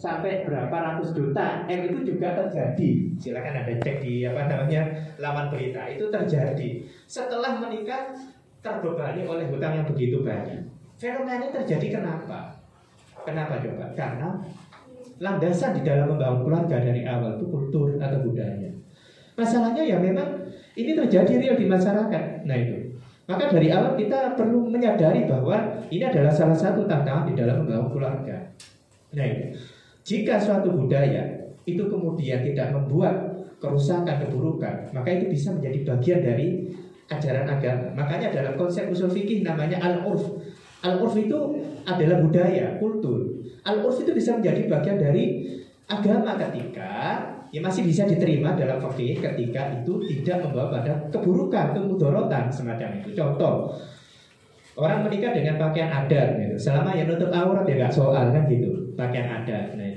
sampai berapa ratus juta M itu juga terjadi. Silakan ada cek di apa namanya laman berita itu terjadi. Setelah menikah terbebani oleh hutang yang begitu banyak. Fenomena ini terjadi kenapa? Kenapa coba? Karena landasan di dalam membangun keluarga dari awal itu kultur atau budaya. Masalahnya ya memang ini terjadi real di masyarakat. Nah itu. Maka dari awal kita perlu menyadari bahwa ini adalah salah satu tantangan di dalam membangun keluarga. Nah itu. Jika suatu budaya itu kemudian tidak membuat kerusakan, keburukan, maka itu bisa menjadi bagian dari ajaran agama. Makanya dalam konsep usul fikih namanya al-urf. Al-urf itu adalah budaya, kultur. Al-urf itu bisa menjadi bagian dari agama ketika ya masih bisa diterima dalam fikih ketika itu tidak membawa pada keburukan, kemudorotan semacam itu. Contoh, orang menikah dengan pakaian adat gitu. Selama yang nutup aurat ya nggak soal kan gitu, pakaian adat. Nah.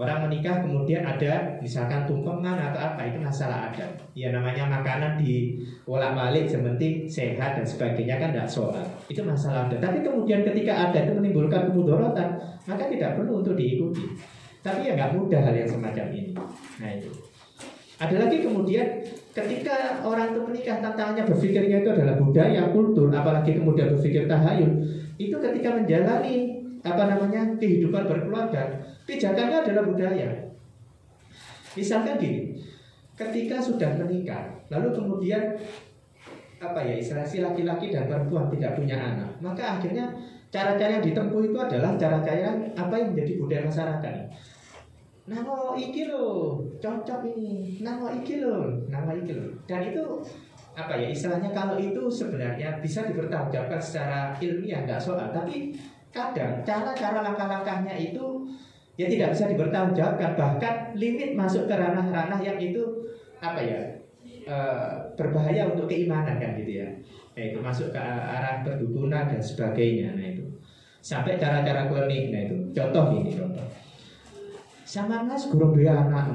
Orang menikah kemudian ada misalkan tumpengan atau apa itu masalah adat. Ya namanya makanan di bolak balik sementing sehat dan sebagainya kan tidak soal. Itu masalah adat. Tapi kemudian ketika ada itu menimbulkan kemudorotan maka tidak perlu untuk diikuti. Tapi ya nggak mudah hal yang semacam ini. Nah itu. Ada lagi kemudian ketika orang itu menikah tantangannya berpikirnya itu adalah budaya, kultur, apalagi kemudian berpikir tahayul, itu ketika menjalani apa namanya? Kehidupan berkeluarga. Pijakannya adalah budaya. Misalkan gini ketika sudah menikah lalu kemudian apa ya istilah si laki-laki dan perempuan tidak punya anak maka akhirnya cara-cara yang ditempuh itu adalah cara-cara apa yang menjadi budaya masyarakat. Namo iki lo cocok ini. Namo iki lo namo iki lo dan itu apa ya istilahnya kalau itu sebenarnya bisa dipertanggungjawabkan secara ilmiah nggak soal. Tapi kadang cara-cara langkah-langkahnya itu ya tidak bisa dipertanggungjawabkan bahkan limit masuk ke ranah-ranah yang itu apa ya e, berbahaya untuk keimanan kan gitu ya. Yaitu masuk ke arah perdukunan dan sebagainya. Nah itu. Sampai cara-cara klinik nah itu. Contoh ini contoh. Sama mas gurung dua anak.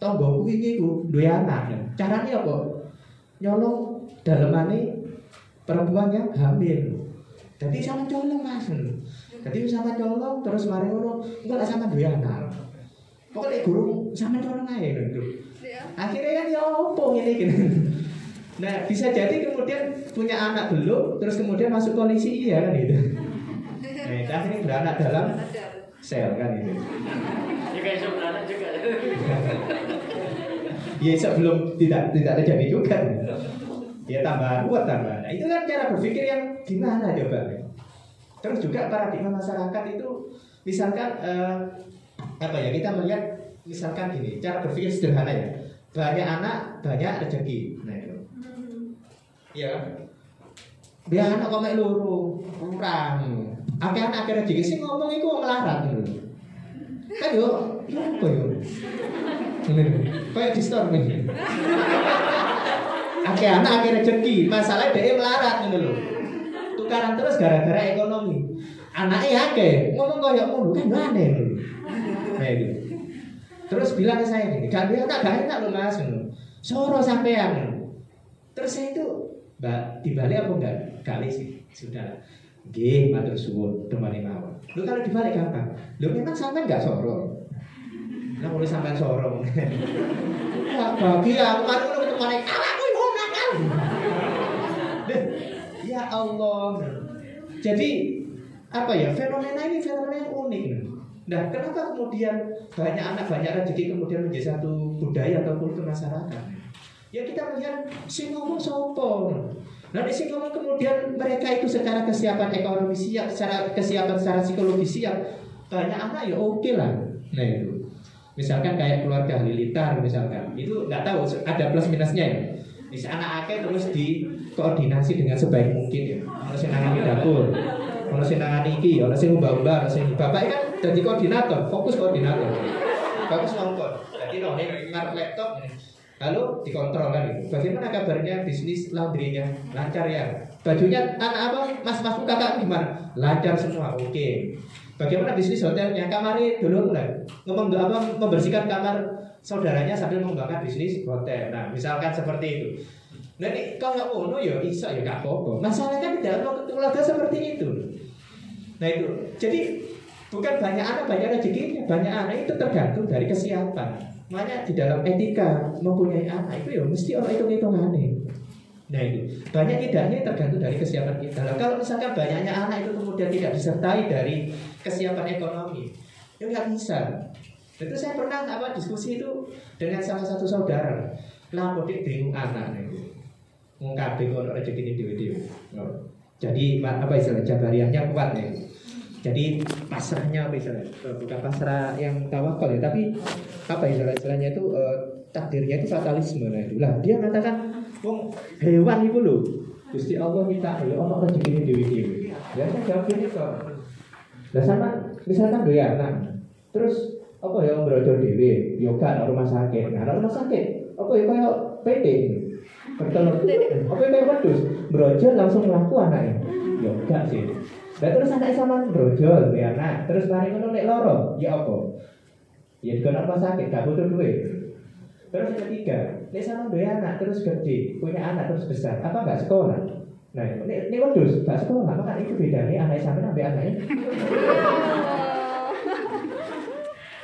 Tonggoku ini ku dua anak. Caranya apa? Nyolong dalamane perempuan yang hamil jadi sama colong mas. Jadi sama colong terus mari ngono enggak sama dua anak. Pokoknya guru sama colong aja gitu. Akhirnya kan ya opo ini gitu. Nah bisa jadi kemudian punya anak belum terus kemudian masuk polisi iya kan gitu. Nah itu akhirnya beranak dalam sel kan itu. Ya kayak beranak juga. ya sebelum tidak tidak terjadi juga ya tambah kuat tambah. Nah, itu kan cara berpikir yang gimana coba? Terus juga paradigma masyarakat itu misalkan eh, apa ya kita melihat misalkan gini cara berpikir sederhana ya. Banyak anak banyak rezeki. Nah itu. Ya. Dia anak kok luru kurang. Akeh anak akeh rezeki sih ngomong itu melarat dulu kan yo apa yo? Kayak di store nih Akeh anak akeh rezeki, masalah dia melarat gitu loh. Tukaran terus gara-gara ekonomi. Anaknya akeh, ngomong kayak mulu kan aneh loh. Nah itu. Terus bilang ke saya gini, gak tak gak enak loh mas, soro sampean. Terus saya itu, mbak dibalik apa enggak? Kali sih, sudah. Gih, matur suwun, temani mawon. Lu kalau dibalik gampang. Lu memang sampean enggak soro. Nah, mulai sampean soro. Wah, bahagia, aku kan udah ketemu kalah ya Allah. Jadi apa ya fenomena ini fenomena yang unik. Nah, kenapa kemudian banyak anak banyak rezeki kemudian menjadi satu budaya atau kultur masyarakat? Ya kita melihat si ngomong sopo. Nah, si ngomong kemudian mereka itu secara kesiapan ekonomi siap, secara kesiapan secara psikologi siap. Banyak anak ya oke okay lah. Nah itu. Misalkan kayak keluarga Halilintar misalkan, itu nggak tahu ada plus minusnya ya bisa anak akeh terus dikoordinasi dengan sebaik mungkin ya. Ono sing nangani dapur, ono sing nangani iki, ono sing mbak-mbak, ono sing bapak kan jadi koordinator, fokus koordinator. Fokus ngongkon. Jadi no, ngarep laptop Lalu dikontrol kan itu. Bagaimana kabarnya bisnis laundrynya? Lancar ya. Bajunya anak apa? Mas mas kakak gimana? Lancar semua. Oke. Bagaimana bisnis hotelnya? Kamari dulu mulai ngomong apa? Membersihkan kamar saudaranya sambil mengembangkan bisnis hotel. Nah, misalkan seperti itu. Nah, ini kalau ngono ya bisa ya gak apa-apa. Masalahnya kan tidak mau keluarga seperti itu. Nah, itu. Jadi Bukan banyak anak banyak rezekinya, banyak anak itu tergantung dari kesiapan. Makanya di dalam etika mempunyai anak itu ya mesti orang itu hitungannya. Nah itu banyak tidaknya tergantung dari kesiapan kita. Nah, kalau misalkan banyaknya anak itu kemudian tidak disertai dari kesiapan ekonomi, ya nggak bisa. Itu saya pernah apa diskusi itu dengan salah satu saudara. Lah kok bingung anak nih. Kabeh kok rezeki ini dewi-dewi. Jadi apa istilah jabariahnya kuat nih. Jadi pasrahnya apa istilah? Eh, bukan pasrah yang tawakal ya, tapi apa istilah istilahnya itu uh, takdirnya itu fatalisme nah itu. Lah dia mengatakan, wong hewan itu loh. Gusti Allah minta ya ono rezeki ini dewi-dewi. Ya saya jawab ini kok. Lah sama misalkan doyan anak. Terus apa ya brojo dewi, yoga rumah sakit. Nah, rumah sakit, apa ya kayak PT bertelur apa yang kayak wedus brojol langsung melakukan anaknya ya enggak sih. Dan terus anak sama brojol ya anak terus lari ngono nek loro ya apa? Ya juga rumah sakit gak butuh duit. Terus ketiga nek sama dua anak terus gede punya anak terus besar apa enggak sekolah? Nah ini ini wedus gak sekolah maka itu bedanya anak sama sampai anaknya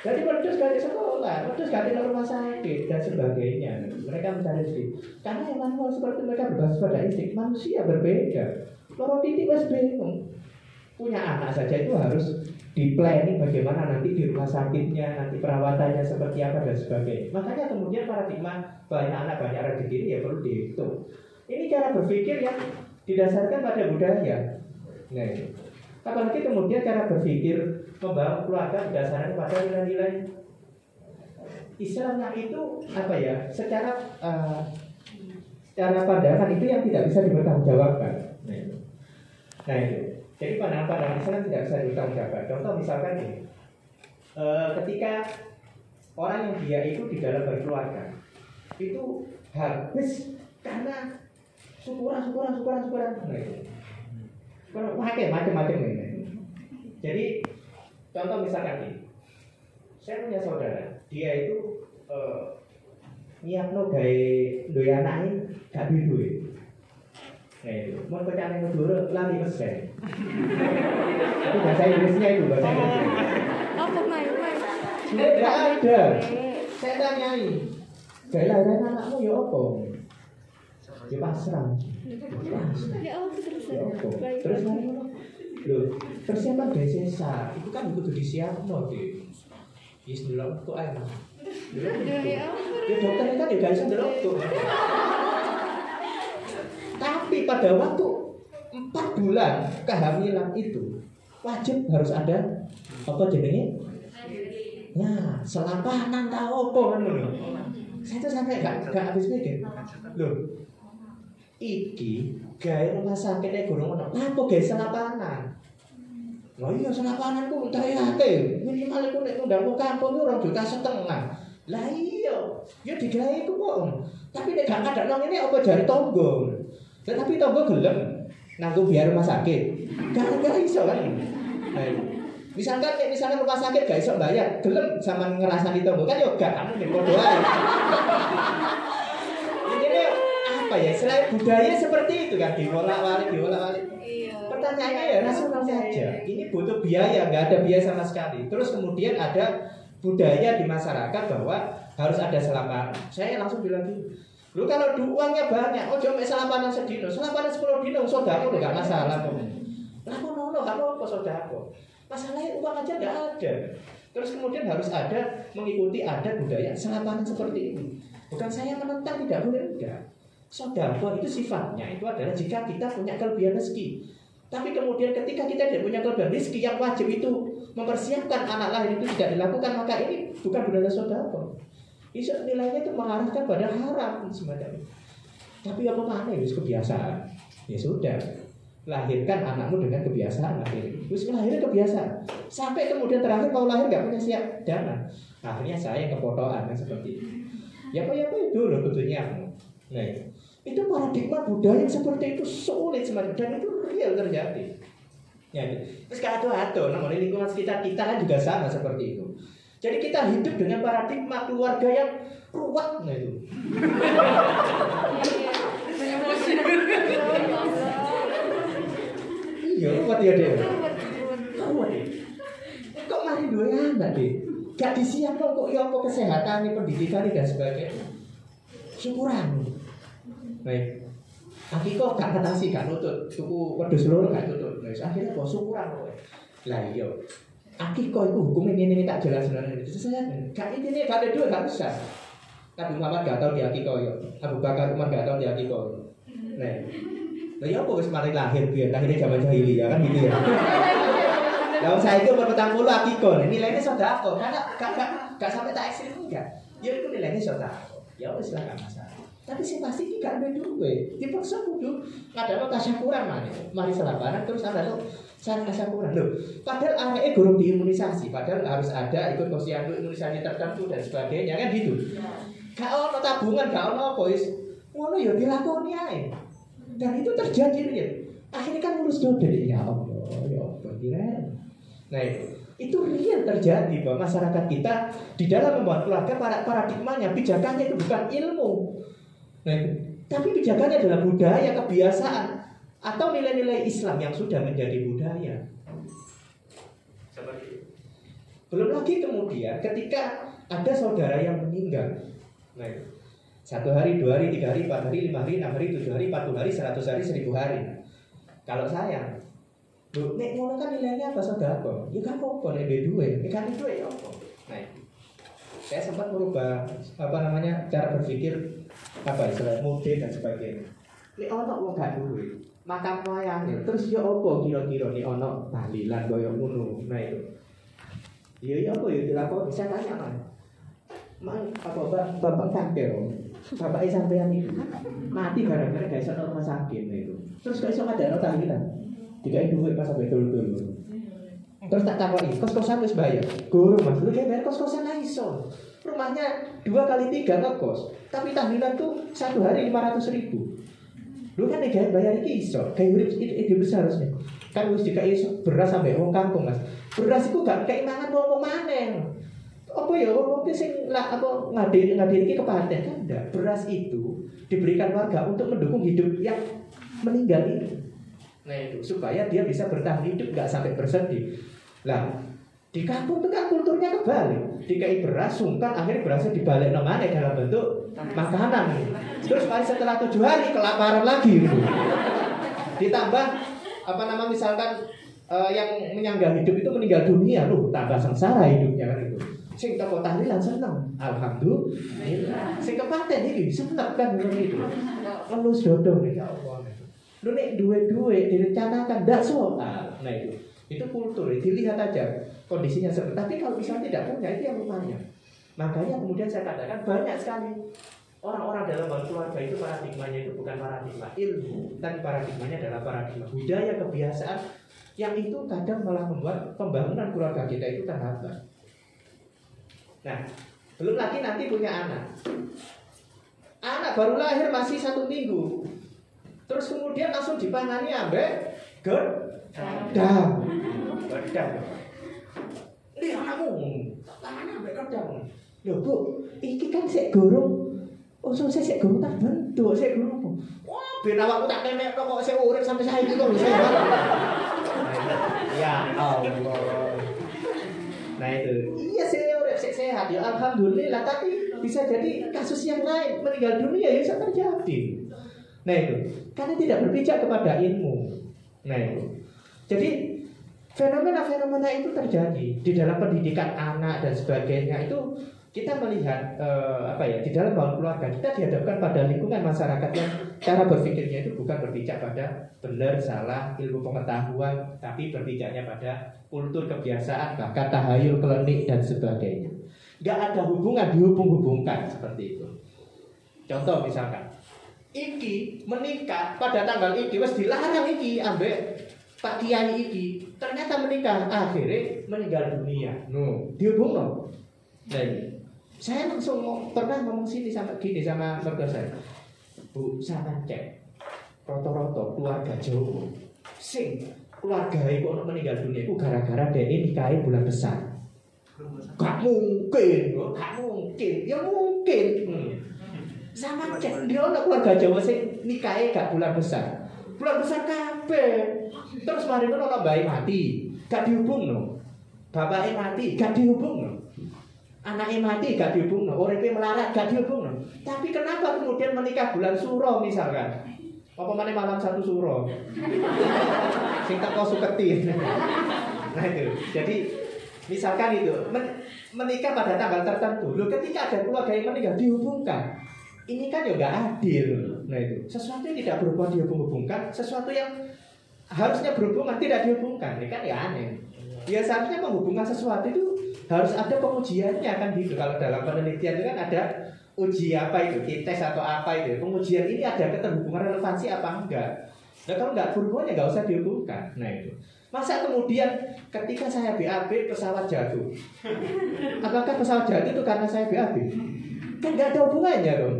Jadi wedus ganti sekolah, wedus ganti rumah sakit dan sebagainya. Mereka mencari istri. Karena yang manual seperti mereka berbasis pada insting, manusia berbeda. Loro titik mas bingung. Punya anak saja itu harus di planning bagaimana nanti di rumah sakitnya, nanti perawatannya seperti apa dan sebagainya. Makanya kemudian paradigma banyak anak banyak rezeki ini ya perlu dihitung. Ini cara berpikir yang didasarkan pada budaya. Nah, apalagi kemudian cara berpikir membangun keluarga berdasarkan pada nilai-nilai Islam yang itu apa ya secara uh, secara pandangan itu yang tidak bisa dipertanggungjawabkan. Nah itu. Nah itu. Jadi pandangan-pandangan Islam tidak bisa dipertanggungjawabkan. Contoh misalkan ini, uh, ketika orang yang dia itu di dalam berkeluarga itu habis karena syukuran, syukuran, syukuran, syukuran. Nah. Macam-macam ini. Jadi Contoh misalkan nih, saya punya saudara, dia itu uh, nyiapno gawe duwe anake gak duwe duit. Nah itu, mau pecah yang dulu lari pesen. Itu bahasa Inggrisnya itu bahasa Inggrisnya. Apa main main? Tidak ada. Saya tanyai, lahiran anakmu ya apa? Ya pasrah. Ya apa terus? Ya? Terus Loh, persiapan desesa itu kan kudu disiapno, Dik. Yes, delok kok ae. Ya dokter kan ya iso delok tuh. Tapi pada waktu empat bulan kehamilan itu wajib harus ada apa jenenge? Nah, selapanan tau apa kan Saya tuh sampai gak gak habis mikir. Loh, iki gawe rumah sakitnya gunung ono. Apa gawe selapanan? Lah iya selapanan ku dayake. Minimal iku nek ngundang kampung orang juta setengah. Lah iya, ya digawe ku kok. Tapi nek gak ada nang ini apa jari tonggo. Tetapi tonggo gelem nanggung biaya rumah sakit. Gak iso kan. Nah, misalkan nek misalkan rumah sakit gak iso bayar, gelem sama ngerasani tonggo kan yo gak kamu ae. Ini apa ya? Selain budaya seperti itu kan diwolak-walik, diwolak-walik pertanyaannya ya rasional saja. Ini butuh biaya, nggak ada biaya sama sekali. Terus kemudian ada budaya di masyarakat bahwa harus ada selapan. Saya langsung bilang gitu. Lu kalau uangnya banyak, oh cuma selapanan sedino, selapanan sepuluh dino, sodako nggak masalah kok. Lah kok nono, nggak mau kok sodako. Masalahnya uang aja nggak ada. Terus kemudian harus ada mengikuti ada budaya selapanan seperti ini. Bukan saya menentang tidak boleh enggak. Sodako itu sifatnya itu adalah jika kita punya kelebihan rezeki. Tapi kemudian ketika kita tidak punya kelebihan rezeki yang wajib itu mempersiapkan anak lahir itu tidak dilakukan maka ini bukan budaya saudara. Isu nilainya itu mengarahkan pada haram semacam itu. Tapi apa mana ya kebiasaan? Ya sudah, lahirkan anakmu dengan kebiasaan lahir. Terus lahirnya kebiasaan. Sampai kemudian terakhir mau lahir nggak punya siap dana. Akhirnya saya kepotoan kan seperti itu. Ya apa ya apa itu loh tentunya. Nah, itu paradigma budaya yang seperti itu sulit semacam dan itu real terjadi. Ya, terus kado atau namun lingkungan sekitar kita kan juga sama seperti itu. Jadi kita hidup dengan paradigma keluarga yang ruwet nah itu. Iya, ruwet ya dia. Ruwet. dua anak deh. Gak disiap kok ya apa kesehatan pendidikan dan sebagainya. Syukuran. Baik. Akiko gak ngetasi gak nutut, tuku wedhus loro gak tutut. Nah, akhirnya kok syukuran kowe. Lah iya. Akiko itu hukumnya ini, ini tak jelas sebenarnya. Saya gak ini gak ada dua gak bisa. Nabi Muhammad gak tahu di Akiko ya. Abu Bakar Umar gak tahu di Akiko. Nah, lah ya apa wis mari lahir biar lahirnya zaman jahiliyah kan gitu ya. Lah saya itu umur petang puluh akiko, nilainya sodako, karena gak, gak, gak sampai tak ekstrim enggak. Ya itu nilainya sodako. Ya wis lah gak masalah. Tapi sih pasti ini gak ada duwe. Dipaksa kudu ngadano kasyakuran mana. Mari selabaran terus ada tuh cara kasyakuran. Loh, padahal anaknya gurung diimunisasi, padahal harus ada ikut posyandu imunisasi tertentu dan sebagainya kan gitu. Gak ono tabungan, gak ono apa wis. Ngono ya dilakoni ae. Dan itu terjadi nih. Akhirnya kan ngurus dodol ya Allah, ya Allah, kira. Nah itu, itu real terjadi bahwa masyarakat kita di dalam membuat keluarga para paradigmanya pijakannya itu bukan ilmu. Tapi pijakannya adalah budaya kebiasaan atau nilai-nilai Islam yang sudah menjadi budaya. Seperti itu. Belum lagi kemudian ketika ada saudara yang meninggal, nah, itu. satu hari, dua hari, tiga hari, empat hari, lima hari, enam hari, tujuh hari, empat puluh hari, seratus hari, seribu hari. Kalau saya, Loh, nek ngono kan nilainya apa saudara? Ya kan apa nek duwe duwe, nek kan duwe ya apa? Nah, saya sempat merubah apa namanya cara berpikir apa istilah mode dan sebagainya. Nek ono wong gak duwe, makam wayang terus ya apa kira-kira nek ono tahlilan koyo ngono. Nah itu. Ya ya apa ya dilakoni saya tanya kan. Mang apa bapak bapak kanker Bapak sampean itu mati gara-gara gak iso rumah sakit nah itu. Terus gak iso ada tahlilan. Jika itu duit pas sampai dulu dulu. Terus tak takoi, kos kosan harus bayar. Guru mas, lu kayak bayar kos kosan lah iso. Rumahnya dua kali tiga kos, tapi tahlilan tuh satu hari lima ratus ribu. Lu kan kayak bayar iki iso, kayak urip itu besar harusnya. Kan harus jika iso beras sampai wong kampung mas. Beras itu gak kayak mangan wong manen. Apa ya wong sing lah apa ngadiri ngadiri iki kepaten kan enggak. Beras itu diberikan warga untuk mendukung hidup yang meninggal itu. Nah itu supaya dia bisa bertahan hidup nggak sampai bersedih. Lah di kampung itu kan kulturnya kebalik. Dikai beras sungkan akhirnya berasnya dibalik nomane dalam bentuk makanan. Terus mari setelah tujuh hari kelaparan lagi gitu. Ditambah apa nama misalkan uh, yang menyangga hidup itu meninggal dunia, loh tambah sengsara hidupnya kan itu. Sing teko tahlilan seneng, alhamdulillah. Sing kepaten iki seneng kan itu. Ngelus dodong ya Allah. Lu nek duwe-duwe direncanakan ndak soal. Nah itu. Itu kultur, dilihat aja kondisinya seperti. Tapi kalau misalnya tidak punya itu yang lumayan. Makanya kemudian saya katakan banyak sekali orang-orang dalam keluarga itu paradigmanya itu bukan paradigma ilmu, tapi paradigmanya adalah paradigma budaya kebiasaan yang itu kadang malah membuat pembangunan keluarga kita itu terhambat. Nah, belum lagi nanti punya anak. Anak baru lahir masih satu minggu, Terus kemudian langsung dipangani ambek gedang. Gedang. Ini anakmu, tangannya ambek gedang. Loh bu, iki kan sik gorong Oh, so saya sik gorong tak bentuk, sik gorong apa? Wah, ben awakku tak nenek kok sik urip sampai saiki kok bisa. Ya Allah. Nah itu, iya saya urip sik sehat ya alhamdulillah, tapi bisa jadi kasus yang lain meninggal dunia ya bisa terjadi. Nah itu, karena tidak berpijak kepada ilmu. Nah itu. Jadi fenomena-fenomena itu terjadi di dalam pendidikan anak dan sebagainya. Itu kita melihat eh, apa ya di dalam bangun keluarga kita dihadapkan pada lingkungan masyarakat yang cara berpikirnya itu bukan berpijak pada benar salah ilmu pengetahuan tapi berpijaknya pada kultur kebiasaan bahkan tahayul klinik dan sebagainya. Nggak ada hubungan dihubung-hubungkan seperti itu. Contoh misalkan iki menikah pada tanggal iki wes dilarang iki ambek Pak Kiai iki ternyata menikah akhirnya meninggal dunia. No dihubung no ini saya langsung pernah ngomong sini sama gini sama mertua saya. Bu sama cek. Roto-roto keluarga Jawa. Sing keluarga itu untuk meninggal dunia? Itu gara-gara dia ini nikahin bulan besar. Gak mungkin gak mungkin. Ya mungkin. Hmm. sama cek. Dia orang keluarga Jawa sing nikahin gak bulan besar. Bulan besar kabeh terus mari ngono bayi mati. Gak dihubung no. Bapaknya mati gak dihubung no. anaknya mati gak dihubung no. Uripe melarat gak dihubung no. tapi kenapa kemudian menikah bulan suro misalkan? Apa mana malam satu suro? Sing teko suketi. Nah itu. Jadi misalkan itu men- menikah pada tanggal tertentu. Loh ketika ada keluarga yang menikah dihubungkan. Ini kan ya adil. Nah itu. Sesuatu yang tidak berhubungan dihubung-hubungkan. Sesuatu yang harusnya berhubungan tidak dihubungkan. Ini kan? Ya aneh. Ya seharusnya menghubungkan sesuatu itu harus ada pengujiannya kan gitu. Kalau dalam penelitian itu kan ada uji apa itu tes atau apa itu. Pengujian ini ada keterhubungan relevansi apa enggak? Nah kalau nggak berhubungan ya nggak usah dihubungkan. Nah itu. Masa kemudian ketika saya BAB pesawat jatuh? Apakah pesawat jatuh itu karena saya BAB kan nggak ada hubungannya dong.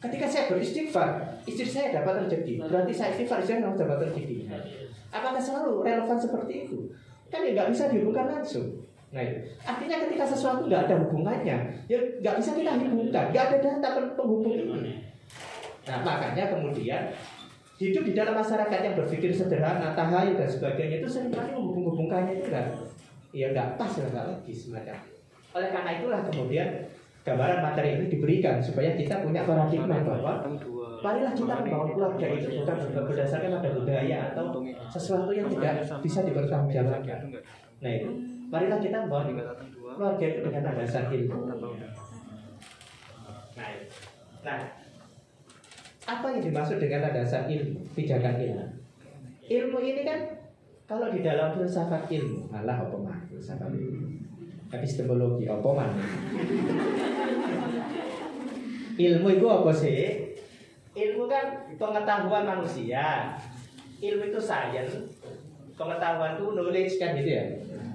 Ketika saya beristighfar istri saya dapat rezeki. Berarti saya istighfar istri saya dapat rezeki. Apakah selalu relevan seperti itu? Kan ya nggak bisa dihubungkan langsung. Nah itu. artinya ketika sesuatu nggak ada hubungannya ya nggak bisa kita hubungkan. Nggak ada data pen- penghubung ini nah makanya kemudian hidup di dalam masyarakat yang berpikir sederhana tahayul dan sebagainya itu sering kali menghubung-hubungkannya itu kan ya nggak pas ya nggak logis semacam. Oleh karena itulah kemudian gambaran materi ini diberikan supaya kita punya paradigma bahwa marilah kita membangun keluarga itu bukan berdasarkan pada budaya atau sesuatu yang tidak bisa dipertanggungjawabkan. Nah itu, marilah kita membangun keluarga itu dengan dasar ilmu. Nah, itu. nah, apa yang dimaksud dengan dasar ilmu, pijakan ilmu? Ilmu ini kan kalau di dalam filsafat ilmu, malah apa mah filsafat ilmu? Epistemologi apa mah? Ilmu itu apa sih? Ilmu kan pengetahuan manusia. Ilmu itu sains. Pengetahuan itu knowledge kan gitu ya.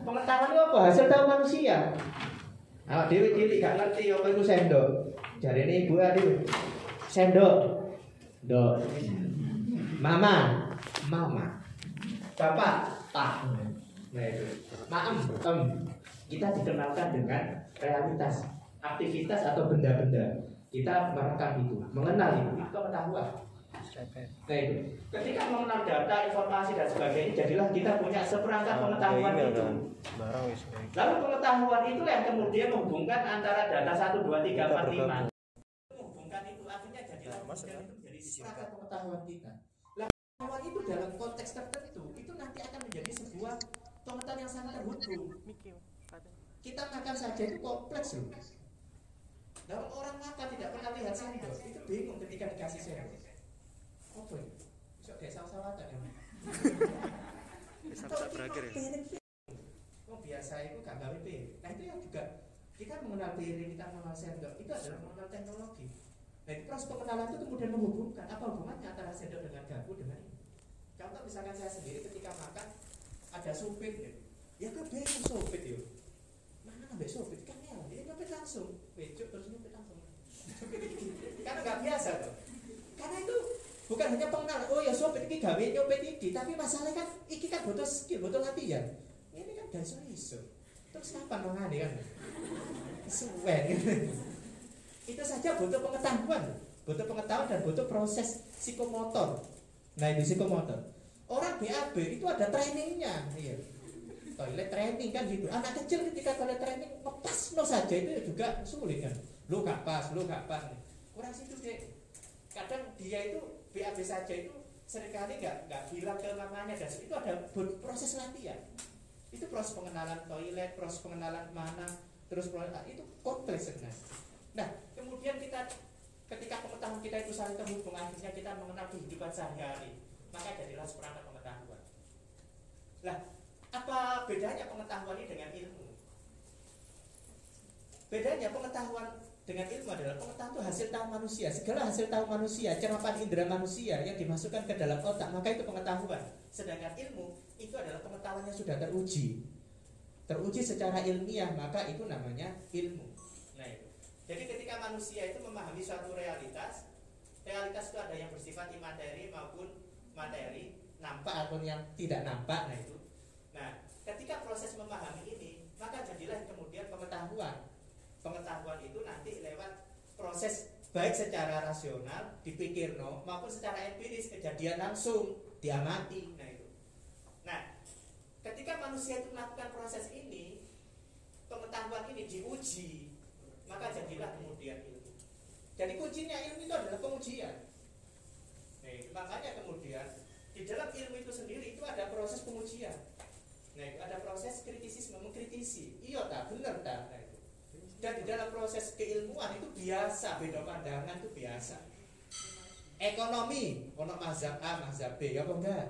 Pengetahuan itu apa? Hasil tahu manusia. Awak dewi cilik gak ngerti apa itu sendok. Jadi ini ibu adik sendok. Dok. Mama, mama. Bapak, pak. Nah. Maem, em. Kita dikenalkan dengan realitas, aktivitas atau benda-benda. Kita merekam itu, mengenal itu, itu pengetahuan. Nah itu, ketika mengenal data, informasi dan sebagainya, jadilah kita punya seperangkat pengetahuan itu. Lalu pengetahuan itu yang kemudian menghubungkan antara data 1, 2, 3, 4, 5 Menghubungkan itu artinya jadilah kemudian itu menjadi seperangkat pengetahuan kita. Lah pengetahuan itu dalam konteks tertentu itu nanti akan menjadi sebuah pengetahuan yang sangat terhubung. Kita makan saja itu kompleks loh Dalam orang makan tidak pernah lihat sendok Itu bingung ketika dikasih sendok ya? Bisa kayak sawah-sawatan ya Bisa-bisa berakhir ya? Oh biasa itu gak gawe piring. Nah itu yang juga kita mengenal piring, kita mengenal sendok itu adalah mengenal teknologi. Nah itu proses pengenalan itu kemudian menghubungkan apa hubungannya antara sendok dengan garpu dengan ini. Contoh misalkan saya sendiri ketika makan ada supit ya, ya kan bingung supit ya. Mana ngambil supit kan ya, dia nyopit langsung, becuk terus nyopit langsung. Karena nggak biasa tuh. Karena itu bukan hanya pengenalan, oh ya supit ini gawe nyopit iki, tapi masalahnya kan iki kan butuh skill, butuh latihan. Ini kan gak iso iso. Terus kapan mangane kan? Suwen itu saja butuh pengetahuan butuh pengetahuan dan butuh proses psikomotor. Nah ini psikomotor. Orang BAB itu ada trainingnya iya toilet training kan gitu. Anak kecil ketika toilet training lepas no saja itu juga sulit kan. Lu gak pas lu gak pas. Kurang situ deh kadang dia itu BAB saja itu sering kali nggak nggak bilang ke mamanya dan itu ada proses latihan. Itu proses pengenalan toilet, proses pengenalan mana, terus proses ah, itu kompleks sebenarnya. Nah, kemudian kita ketika pengetahuan kita itu saling terhubung, akhirnya kita mengenal kehidupan sehari-hari, maka jadilah seperangkat pengetahuan. Lah, bedanya pengetahuan ini dengan ilmu? Bedanya pengetahuan dengan ilmu adalah pengetahuan itu hasil tahu manusia. Segala hasil tahu manusia, cerapan indera manusia yang dimasukkan ke dalam otak, maka itu pengetahuan. Sedangkan ilmu itu adalah pengetahuan yang sudah teruji. Teruji secara ilmiah, maka itu namanya ilmu. Nah, itu. Jadi ketika manusia itu memahami suatu realitas, realitas itu ada yang bersifat imateri maupun materi, nampak ataupun yang tidak nampak. Nah, itu. Ketika proses memahami ini, maka jadilah kemudian pengetahuan pengetahuan itu nanti lewat proses baik secara rasional dipikir no maupun secara empiris kejadian langsung diamati nah itu nah ketika manusia itu melakukan proses ini ini diuji, maka jadilah kemudian ilmu. Jadi kuncinya ilmu itu adalah pengujian. Nah, makanya kemudian di dalam ilmu itu sendiri itu ada proses pengujian. Nah, itu ada proses kritisisme, mengkritisi. Iya tak, benar tak. Nah, itu. Dan di dalam proses keilmuan itu biasa, beda pandangan itu biasa. Ekonomi, ono mazhab A, mazhab B, ya apa enggak?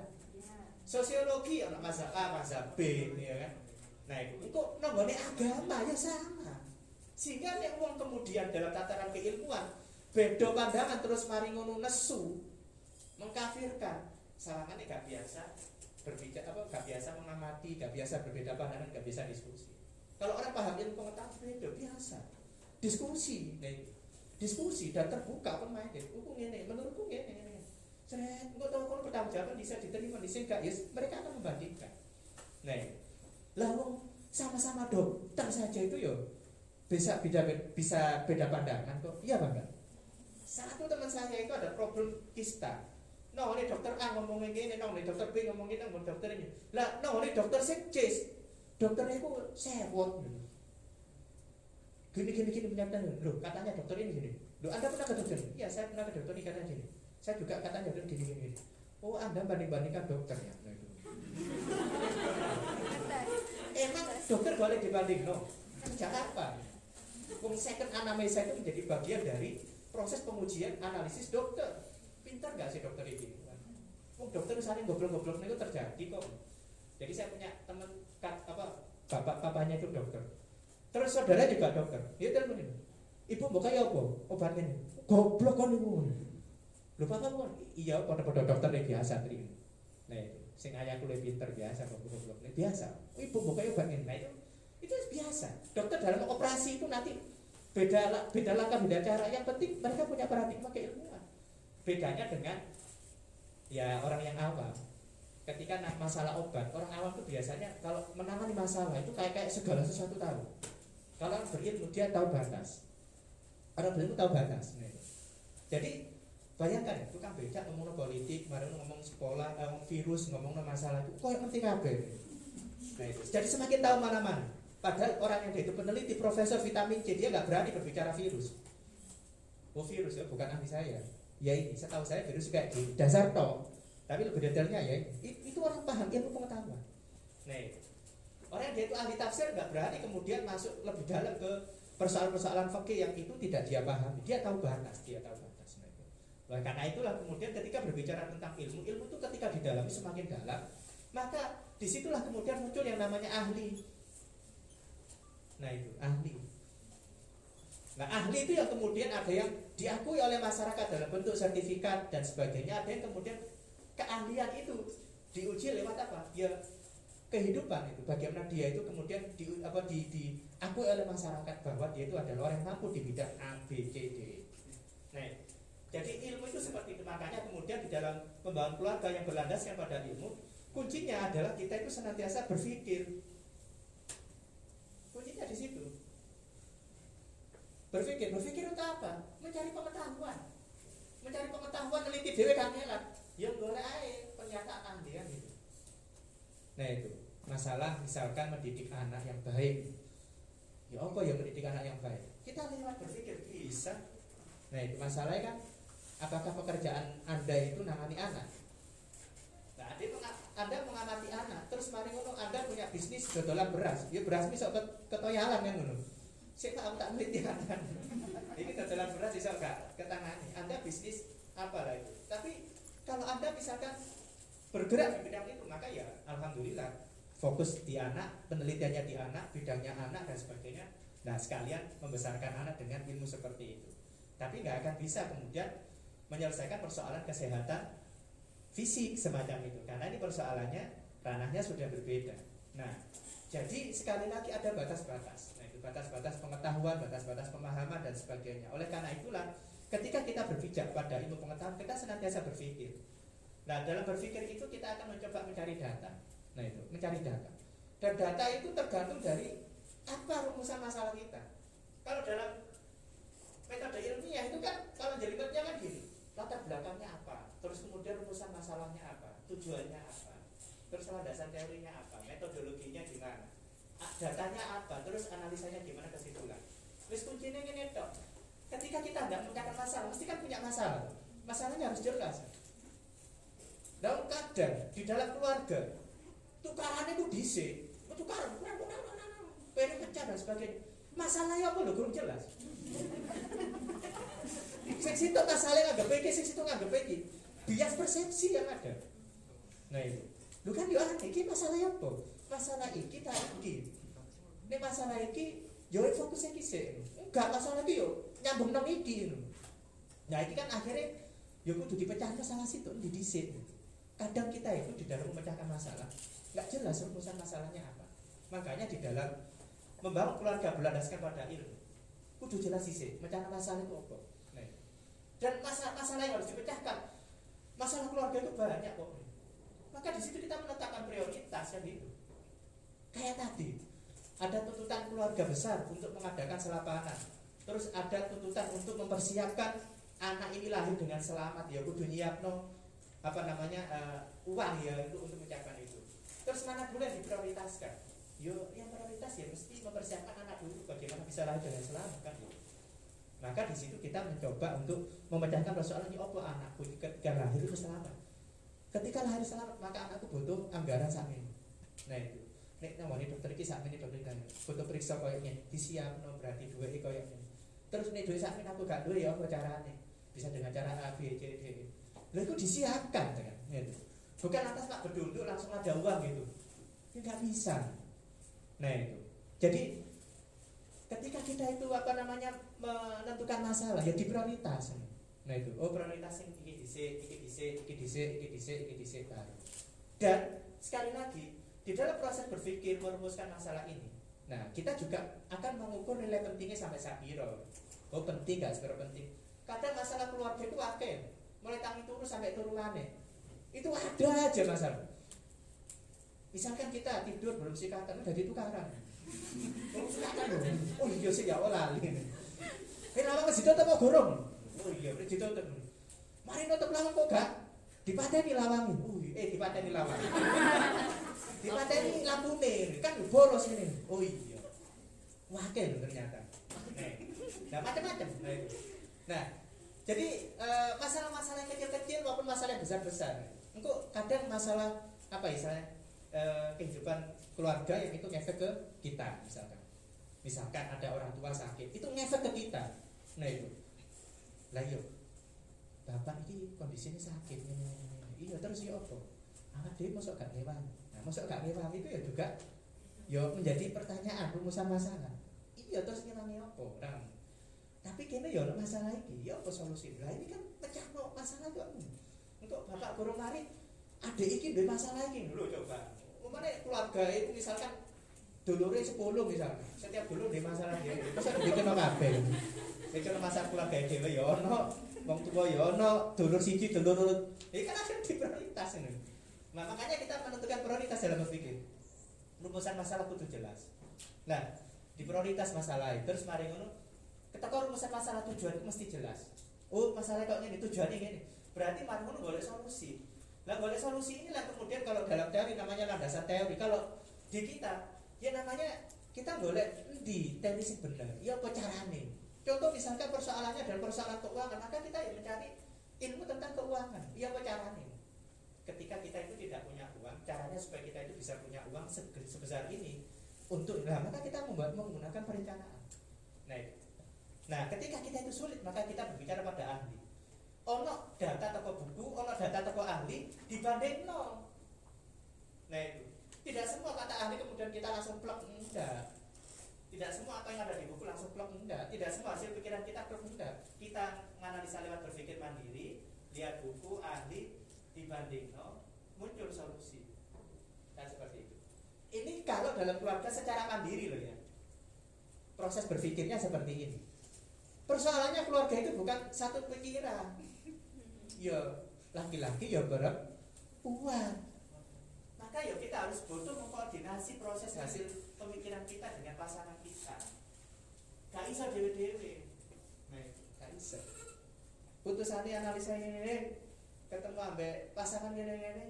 Sosiologi, ono mazhab A, mazhab B, ya kan? Nah, itu kok nomornya agama ya sama. Sehingga nek wong kemudian dalam tataran keilmuan beda pandangan terus mari ngono nesu mengkafirkan salangan gak biasa berbicara apa gak biasa mengamati gak biasa berbeda pandangan gak bisa diskusi. Kalau orang paham ilmu pengetahuan beda biasa. Diskusi nah, diskusi dan terbuka pemain hukum ini menurutku ini ini seret nggak tahu kalau bertanggung jawab bisa diterima di sini yes, mereka akan membandingkan. Nah lalu sama-sama dokter saja itu yo bisa beda bisa beda pandangan kok. Iya bangga satu teman saya itu ada problem kista No, ini dokter A ngomongin gini, no, ini dokter B ngomongin no, dokter ini. Lah, no, ini dokter C, C. Dokternya itu sewot. Gini, gini, gini penyakitnya. Loh, katanya dokter ini gini. Loh, Anda pernah ke dokter? Iya, saya pernah ke dokter ini katanya gini. Saya juga katanya dokter gini, gini, gini. Oh, Anda banding-bandingkan dokternya. Nah, itu. Emang dokter boleh dibanding, no? Kerja apa? Wong second anamnesa itu menjadi bagian dari proses pengujian analisis dokter pintar nggak sih dokter ini? Oh, dokter misalnya goblok-goblok itu terjadi kok. Jadi saya punya teman apa bapak papanya itu dokter. Terus saudara juga dokter. Dia telepon ini. Ibu mau kayak apa? Obatnya goblok kan ibu lupa kan iya pada-pada dokter yang biasa tadi nah itu. Sing ayah kuliah pinter biasa goblok. Goblok biasa. Ibu mau kayak obatnya nah itu itu biasa. Dokter dalam operasi itu nanti beda beda langkah beda cara. Yang penting mereka punya paradigma keilmuan bedanya dengan ya orang yang awam. Ketika masalah obat orang awam itu biasanya kalau menangani masalah itu kayak kayak segala sesuatu tahu. Kalau berilmu dia tahu batas. Orang berilmu tahu batas. Nah, jadi bayangkan tukang becak ngomong politik baru ngomong sekolah ngomong virus ngomong masalah itu kok yang penting apa nah, itu. jadi semakin tahu mana-mana. Padahal orang yang itu peneliti profesor vitamin C dia nggak berani berbicara virus. Oh virus ya bukan ahli saya ya ini setahu saya virus kayak di dasar toh tapi lebih detailnya ya itu orang paham ilmu pengetahuan. Nah orang dia itu ahli tafsir nggak berani kemudian masuk lebih dalam ke persoalan-persoalan fakih yang itu tidak dia pahami. Dia tahu batas dia tahu batas. Nah, karena itulah kemudian ketika berbicara tentang ilmu ilmu itu ketika didalami semakin dalam maka di situlah kemudian muncul yang namanya ahli. Nah itu ahli Nah ahli itu yang kemudian ada yang diakui oleh masyarakat dalam bentuk sertifikat dan sebagainya. Ada yang kemudian keahlian itu diuji lewat apa? Ya kehidupan itu. Bagaimana dia itu kemudian di, apa, di, diakui oleh masyarakat bahwa dia itu adalah orang yang mampu di bidang A, B, C, D. Nah, jadi ilmu itu seperti itu. Makanya kemudian di dalam pembangun keluarga yang berlandaskan pada ilmu, kuncinya adalah kita itu senantiasa berpikir. Kuncinya di situ berpikir berpikir untuk apa? Mencari pengetahuan. Mencari pengetahuan teliti dewe kangelan yang boleh aja pernyataan dia gitu nah itu masalah misalkan mendidik anak yang baik. Ya apa yang mendidik anak yang baik? Kita lewat berpikir bisa. Nah itu masalahnya kan apakah pekerjaan anda itu nangani anak? Nah anda mengamati anak terus mari ngono anda punya bisnis dodolan beras. Ya beras bisa ketoyalan kan ngono. Saya tahu tak meneliti anda ini terjalan beras bisa enggak ketangani anda bisnis apa lah itu? Tapi kalau anda misalkan bergerak di bidang itu maka ya alhamdulillah fokus di anak penelitiannya di anak bidangnya anak dan sebagainya nah sekalian membesarkan anak dengan ilmu seperti itu. Tapi nggak akan bisa kemudian menyelesaikan persoalan kesehatan fisik semacam itu karena ini persoalannya ranahnya sudah berbeda. Nah jadi sekali lagi ada batas-batas batas-batas pengetahuan, batas-batas pemahaman dan sebagainya. Oleh karena itulah ketika kita berpijak pada ilmu pengetahuan kita senantiasa berpikir. Nah dalam berpikir itu kita akan mencoba mencari data. Nah itu mencari data. Dan data itu tergantung dari apa rumusan masalah kita. Kalau dalam metode ilmiah itu kan kalau jelimetnya kan gini, latar belakangnya apa, terus kemudian rumusan masalahnya apa, tujuannya apa, terus landasan teorinya apa, metodologinya gimana datanya apa terus analisanya gimana ke Wis kuncinya ini tok. Ketika kita tidak memecahkan masalah, mesti kan punya masalah. Masalahnya harus jelas. Dan kadang di dalam keluarga tukarannya itu disik, tukaran, kurang, kurang, kurang, pengen pecah dan sebagainya. Masalahnya apa loh, belum jelas. Seksi itu masalahnya nggak iki, seksi itu nggak iki. Bias persepsi yang ada. Nah itu. Lu kan aneh, iki masalahnya apa? Masalah iki tak iki. Ini masalah iki yo fokusnya iki sih. Enggak masalah iki yo nyambung nang iki. Nah, iki kan akhirnya yo kudu dipecah masalah situ di dhisik. Kadang kita itu di dalam memecahkan masalah nggak jelas rumusan masalahnya apa. Makanya di dalam membangun keluarga berlandaskan pada ilmu kudu jelas sih mecahkan masalah itu apa. Nah, dan masalah-masalah yang harus dipecahkan masalah keluarga itu banyak kok. Maka di situ kita menetapkan prioritas yang itu. Kayak tadi, ada tuntutan keluarga besar untuk mengadakan selapanan. Terus ada tuntutan untuk mempersiapkan anak ini lahir dengan selamat ya kudu nyiapno apa namanya uh, uang ya itu untuk mencapai itu. Terus mana boleh diprioritaskan? Yo yang prioritas ya mesti mempersiapkan anak dulu bagaimana bisa lahir dengan selamat kan. Maka di situ kita mencoba untuk memecahkan persoalan ini apa anakku ketika lahir itu selamat. Ketika lahir selamat maka anakku butuh anggaran samin. Nah itu. Nek namanya dokter iki ini dokter kan butuh periksa koyoknya disiap no berarti dua iki koyoknya. Terus nih dua samin aku gak dua ya apa caranya? Bisa dengan cara A B C D. Lalu itu disiapkan kan. Gitu. Bukan atas pak berduduk langsung ada uang gitu. Ya nggak bisa. Nah itu. Jadi ketika kita itu apa namanya menentukan masalah ya diprioritas. Nah itu. Oh prioritas ini iki dhisik, iki dhisik, iki dhisik, iki dhisik baru. Dan sekali lagi di dalam proses berpikir merumuskan masalah ini. Nah, kita juga akan mengukur nilai pentingnya sampai sapiro. Oh, penting gak seberapa penting. Kadang masalah keluarga itu akeh, mulai tangi turun sampai turunannya itu ada aja masalah misalkan kita tidur belum sikatan udah ditukaran belum sikatan loh oh iya sih ya lali. Eh lama tutup apa gorong? Oh iya udah ditutup. Mari tutup lama kok gak dipateni lawangi. Oh iya eh dipateni lawangi dipateni lampu nih kan boros ini. Oh iya. Wakil ternyata. Nah macam-macam nah, jadi eh, masalah-masalah yang kecil-kecil maupun masalah yang besar-besar. Engkau kadang masalah apa istilahnya e, kehidupan keluarga yang itu ngefek ke kita misalkan. Misalkan ada orang tua sakit itu ngefek ke kita. Nah itu. Lah yuk bapak ini kondisinya sakit ini, iya terus ya apa? Anak dia masuk gak hewan nah masuk gak hewan itu ya juga ya menjadi pertanyaan rumusan masalah iya terus ngilangnya apa? Nah, tapi kini ya masalah ini ya apa solusi? Lah ini kan pecah masalah tuh untuk bapak kurung mari ada iki dua masalah iki. Dulu coba. Umpamanya keluarga itu misalkan dulurnya sepuluh misalkan setiap dulu di masalah dia. Ada bikin apa bikin masalah keluarga dia ya ono wong tua ya ono dulur siji dulur ini kan akan di prioritas ini nah, makanya kita menentukan prioritas dalam berpikir. Rumusan masalah itu jelas. Nah di prioritas masalah itu terus mari ngono ketika rumusan masalah tujuan mesti jelas. Oh masalah kok ini tujuannya ini berarti marmun boleh solusi. Lah boleh solusi inilah kemudian kalau dalam teori namanya landasan teori. Kalau di kita ya namanya kita boleh di teori sebenarnya ya apa caranya contoh misalkan persoalannya adalah persoalan keuangan maka kita ya mencari ilmu tentang keuangan ya apa caranya ketika kita itu tidak punya uang caranya supaya kita itu bisa punya uang sebesar ini untuk nah maka kita membuat menggunakan perencanaan nah nah ketika kita itu sulit maka kita berbicara pada ahli ono data toko buku, ono data toko ahli dibanding no. Nah itu tidak semua kata ahli kemudian kita langsung plug enggak. Tidak semua apa yang ada di buku langsung plug enggak. Tidak semua hasil pikiran kita plug enggak. Kita menganalisa lewat berpikir mandiri, lihat buku ahli dibanding no, muncul solusi. Nah seperti itu. Ini kalau dalam keluarga secara mandiri loh ya. Proses berpikirnya seperti ini. Persoalannya keluarga itu bukan satu pikiran, ya laki-laki ya perempuan maka ya kita harus butuh mengkoordinasi proses hasil pemikiran kita dengan pasangan kita gak bisa dewe-dewe nah, gak bisa putusannya analisa ini ketemu ambek pasangan ini ini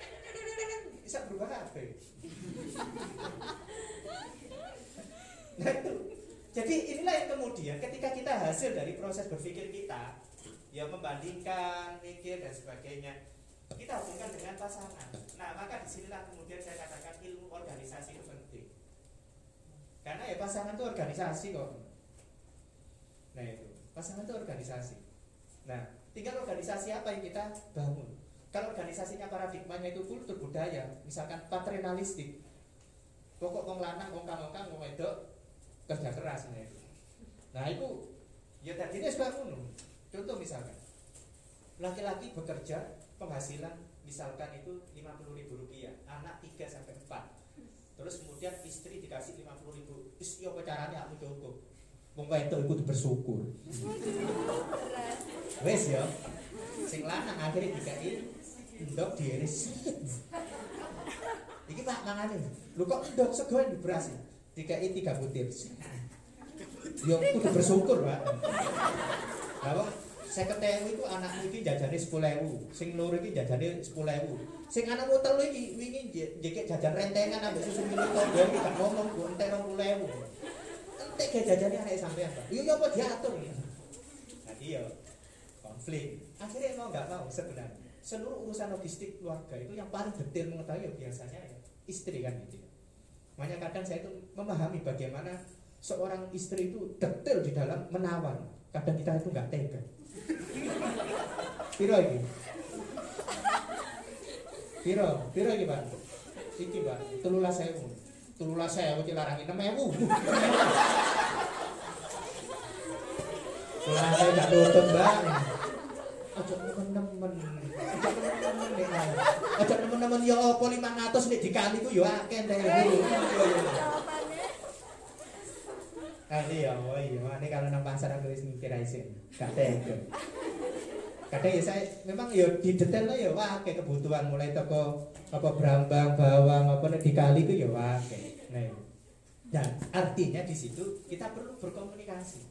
bisa berubah apa nah itu Jadi inilah yang kemudian ketika kita hasil dari proses berpikir kita, ya membandingkan, mikir dan sebagainya, kita hubungkan dengan pasangan. Nah, maka di sinilah kemudian saya katakan ilmu organisasi itu penting. Karena ya pasangan itu organisasi kok. Nah itu, pasangan itu organisasi. Nah, tinggal organisasi apa yang kita bangun. Kalau organisasinya paradigmanya itu kultur budaya, misalkan paternalistik, pokok wong lanang, wong kang wong wedok kerja keras nah itu. Nah itu ya tadi ini sudah kuno. Contoh misalkan laki-laki bekerja penghasilan misalkan itu 50 ribu rupiah, anak 3 sampai 4 Terus kemudian istri dikasih 50 ribu Is apa caranya aku cukup wong itu ikut bersyukur wes ya. Sing lanang akhirnya dikai endok diiris iki pak mangane. Lho kok endok sego di beras dikai tiga butir. Ya kudu bersyukur pak. Lha wong 50.000 itu anak iki jajane 10.000 sing loro iki jajane 10.000 sing anakmu telu iki wingi njekek jajan rentengan ambek susu mili tonggo iki gak ngomong go entek 20.000 tega jajane anak sampean Pak. Iya, iya apa diatur ya. nanti, ya konflik. Akhirnya mau nggak mau sebenarnya seluruh urusan logistik keluarga itu yang paling detail mengetahui ya biasanya ya, istri kan gitu. Ya. Makanya kadang saya itu memahami bagaimana seorang istri itu detail di dalam menawan. Kadang kita itu nggak tega. Piro ini? Piro, piro ini pak? Iki pak, telulah saya pun. 13.000. 13.000 iki larangi 6.000. Lah saya gak tutup, Mbak. Aja nemen-nemen. Aja nemen-nemen nek ae. Aja nemen-nemen ya apa 500 nek dikali ku ya akeh nek. Jawabannya Ah iya, oh iya, ini kalau nang pasar aku wis mikir ae sih. Gak tega. Kadang ya saya memang ya di detail lah ya wah kayak kebutuhan mulai toko apa berambang, bawang, apa nek dikali itu ya wah Nah, dan artinya di situ kita perlu berkomunikasi.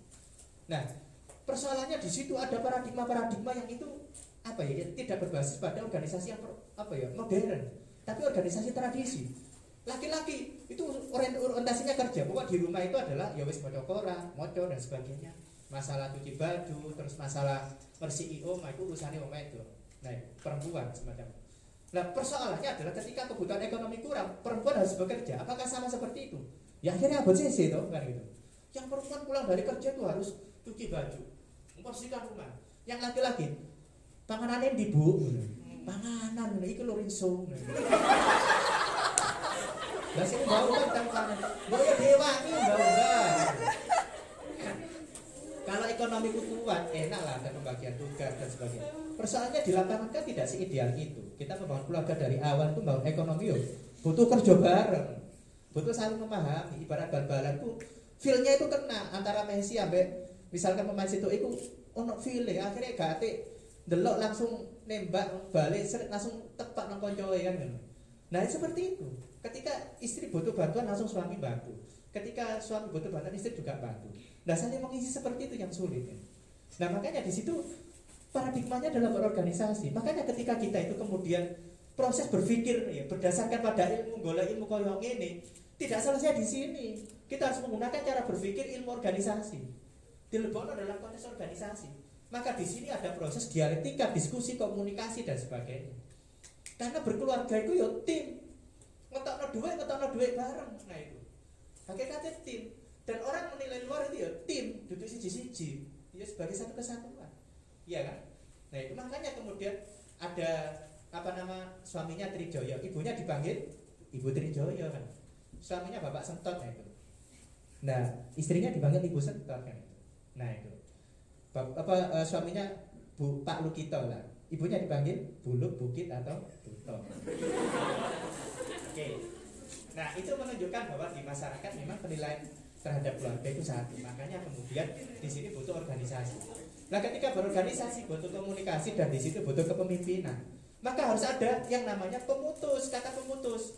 Nah, persoalannya di situ ada paradigma-paradigma yang itu apa ya tidak berbasis pada organisasi yang per- apa ya modern, tapi organisasi tradisi. Laki-laki itu orient- orientasinya kerja, pokok di rumah itu adalah ya wis koran, maca dan sebagainya. Masalah cuci baju, terus masalah bersih omah itu urusannya omah itu. Nah, perempuan semacam. Nah, persoalannya adalah ketika kebutuhan ekonomi kurang, perempuan harus bekerja. Apakah sama seperti itu? Ya akhirnya abot sih itu kan gitu. Yang perempuan pulang dari kerja itu harus cuci baju, membersihkan rumah. Yang laki-laki panganannya di bu, panganan iki lho rinso. Lah sing bau kan tangan. Bau ya dewa iki bau. Kalau ekonomi ku kuat, enak lah ada pembagian tugas dan sebagainya. Persoalannya di lapangan kan tidak seideal itu. Kita membangun keluarga dari awal itu membangun ekonomi yuk. Butuh kerja bareng. Butuh saling memahami. Ibarat bal-balan tuh feel-nya itu kena antara Messi sampai misalkan pemain situ itu ono feel akhirnya gak ate delok langsung nembak balik seret langsung tepat nang koncoe kan nah seperti itu ketika istri butuh bantuan langsung suami bantu ketika suami butuh bantuan istri juga bantu nah saling mengisi seperti itu yang sulit ya. nah makanya di situ paradigmanya adalah berorganisasi. Makanya ketika kita itu kemudian proses berpikir ya, berdasarkan pada ilmu golek ilmu koyong ini tidak selesai di sini. Kita harus menggunakan cara berpikir ilmu organisasi. Dilebokno dalam konteks organisasi. Maka di sini ada proses dialektika diskusi komunikasi dan sebagainya. Karena berkeluarga itu ya tim. Ngetokno duit ngetokno duit bareng. Nah itu. Hakikatnya tim. Dan orang menilai luar itu ya tim. Duduk siji siji ya sebagai satu kesatuan iya kan? Nah itu makanya kemudian ada apa nama suaminya Trijoyo ibunya dipanggil ibu Trijoyo kan? Suaminya bapak Sentot nah itu. Nah istrinya dipanggil ibu Sentot kan? Itu nah itu. Bap- apa eh, suaminya Bu Pak Lukito lah. Ibunya dipanggil Buluk Bukit atau Buto. Oke. Nah, itu menunjukkan bahwa di masyarakat memang penilaian terhadap keluarga itu satu. Makanya kemudian di sini butuh organisasi. Nah, ketika berorganisasi butuh komunikasi dan di situ butuh kepemimpinan. Maka harus ada yang namanya pemutus, kata pemutus.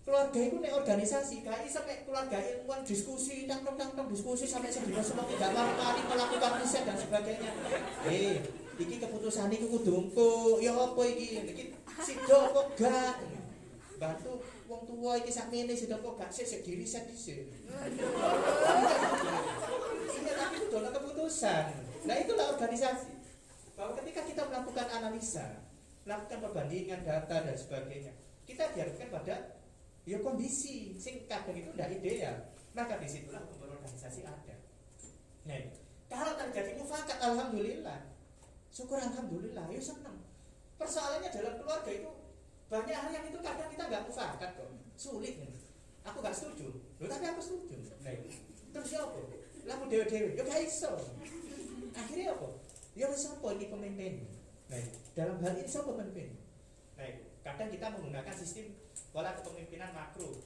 Keluarga itu nih organisasi, iso kayak keluarga ilmuwan diskusi, tangkong tangkong diskusi sampai sedina semua tidak mari melakukan riset dan sebagainya. Eh, iki keputusan iki kudu engko, ya apa iki? Iki sido apa gak? Bantu wong tua iki sakmene sido apa gak sik sik diriset dhisik. organisasi bahwa ketika kita melakukan analisa, melakukan perbandingan data dan sebagainya, kita diharapkan pada ya kondisi sing kadang itu tidak ideal. Maka di situlah umur organisasi ada. Nah, kalau terjadi mufakat, alhamdulillah, syukur alhamdulillah, ya senang. Persoalannya dalam keluarga itu banyak hal yang itu kadang kita nggak mufakat kok, sulit. Aku nggak setuju, Loh, tapi aku setuju. Nah, terus ya apa? Lalu dewe dewe, ya gak iso. Akhirnya apa? Ya wis apa ini pemimpin? Nah, dalam hal ini siapa pemimpin? Nah, kadang kita menggunakan sistem pola kepemimpinan makro.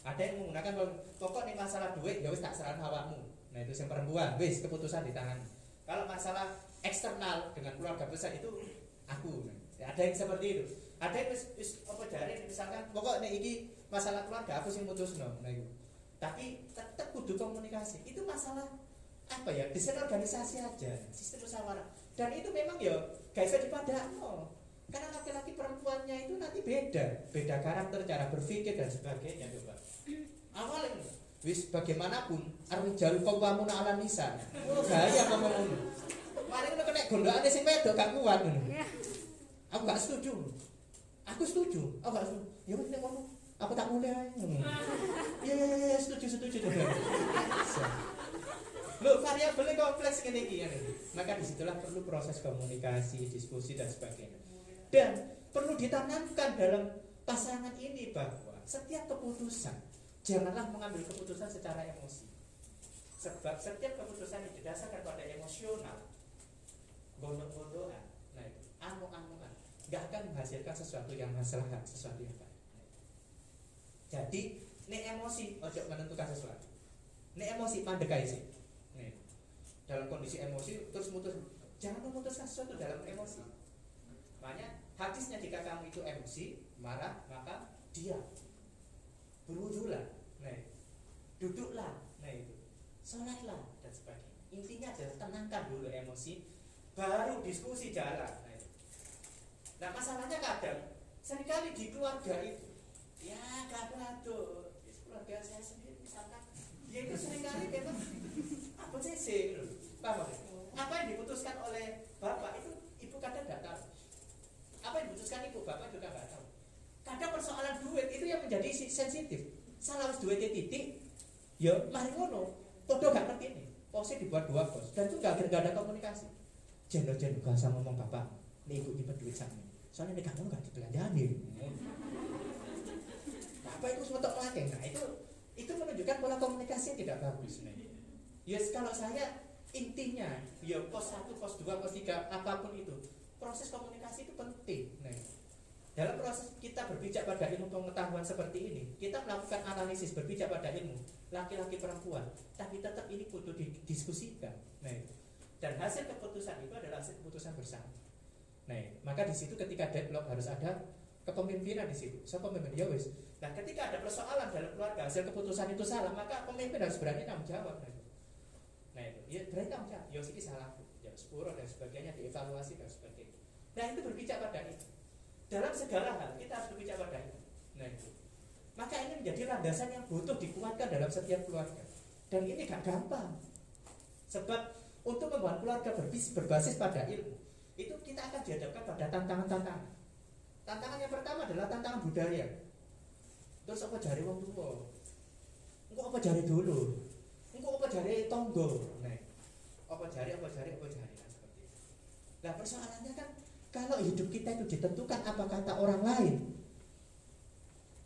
Ada yang menggunakan pokok nih masalah duit ya wis tak serahkan awakmu. Nah, itu yang perempuan, wis keputusan di tangan. Kalau masalah eksternal dengan keluarga besar itu aku. Nah, ada yang seperti itu. Ada yang wis, apa jari misalkan pokok nih iki masalah keluarga aku sih mutus no. Nah, itu. Tapi tetap kudu komunikasi. Itu masalah apa ya? Desain organisasi aja. Sistem musyawarah. Dan itu memang ya gak bisa dipadano karena laki-laki perempuannya itu nanti beda. Beda karakter cara berpikir dan sebagainya coba. Awalnya wis bagaimanapun arrijal qawwamuna 'ala nisa. Ngono gaya ngomong ngono mari ngono kena gondokane sing wedok gak kuat. Ngono aku gak setuju. Aku setuju. Aku gak setuju. Ya wis nek ngomong aku tak mulai iya iya iya setuju setuju setuju Loh, variabelnya kompleks ini ya. Maka di situlah perlu proses komunikasi, diskusi dan sebagainya. Dan perlu ditanamkan dalam pasangan ini bahwa setiap keputusan janganlah mengambil keputusan secara emosi. Sebab setiap keputusan yang didasarkan pada emosional, gondok-gondokan, nah itu, anu-anuan, akan menghasilkan sesuatu yang masalah, sesuatu yang baik. Jadi, ini emosi, ojo menentukan sesuatu. Ini emosi pandekai sih. Dalam kondisi emosi terus mutus jangan memutuskan sesuatu dalam emosi. Makanya hadisnya jika kamu itu emosi marah maka diam. Berwudulah nah duduklah. Nah itu. Sholatlah dan sebagainya. Intinya adalah tenangkan dulu emosi baru diskusi jalan. Nah, nah masalahnya kadang sering kali di keluarga itu ya kadang tuh keluarga saya sendiri misalkan. Dia itu apa sih sih paham apa yang diputuskan oleh bapak itu ibu kadang nggak tahu. Apa yang diputuskan ibu bapak juga nggak tahu. Kadang persoalan duit itu yang menjadi sensitif. Salah harus duitnya titik ya mari ngono. Todo gak ngerti ini. Posisi dibuat dua bos dan itu gak, gak ada komunikasi. Jendol jendol gak sama ngomong bapak. Nih ibu nyimpen duit sama soalnya ini kamu gak dibelanjain bapak itu semua lagi nah itu itu menunjukkan pola komunikasi yang tidak bagus nih Yes, kalau saya intinya, ya pos 1, pos 2, pos 3, apa pun itu, proses komunikasi itu penting. Nah, dalam proses kita berbicara pada ilmu pengetahuan seperti ini, kita melakukan analisis berbicara pada ilmu laki-laki perempuan, tapi tetap ini kudu didiskusikan. Nah, dan hasil keputusan itu adalah hasil keputusan bersama. Nah, maka di situ ketika deadlock harus ada kepemimpinan di situ. Siapa pemimpin? Ya wis. Nah, ketika ada persoalan dalam keluarga, hasil keputusan itu salah, maka pemimpin harus berani tanggung jawab. Nah, Nah itu, ya berarti kamu cak, ya ini salahku, ya sepuluh dan sebagainya dievaluasi dan sebagainya. Nah itu berbicara pada itu. Dalam segala hal kita harus berbicara pada itu. Nah itu. Maka ini menjadi landasan yang butuh dikuatkan dalam setiap keluarga. Dan ini gak gampang. Sebab untuk membuat keluarga berbasis, berbasis pada ilmu, itu kita akan dihadapkan pada tantangan-tantangan. Tantangan yang pertama adalah tantangan budaya. Terus apa jari wong tua? Engkau apa jari dulu? Engkau apa jari tonggo? Nah, apa jari, apa jari, apa jari kan seperti. Nah persoalannya kan kalau hidup kita itu ditentukan apa kata orang lain,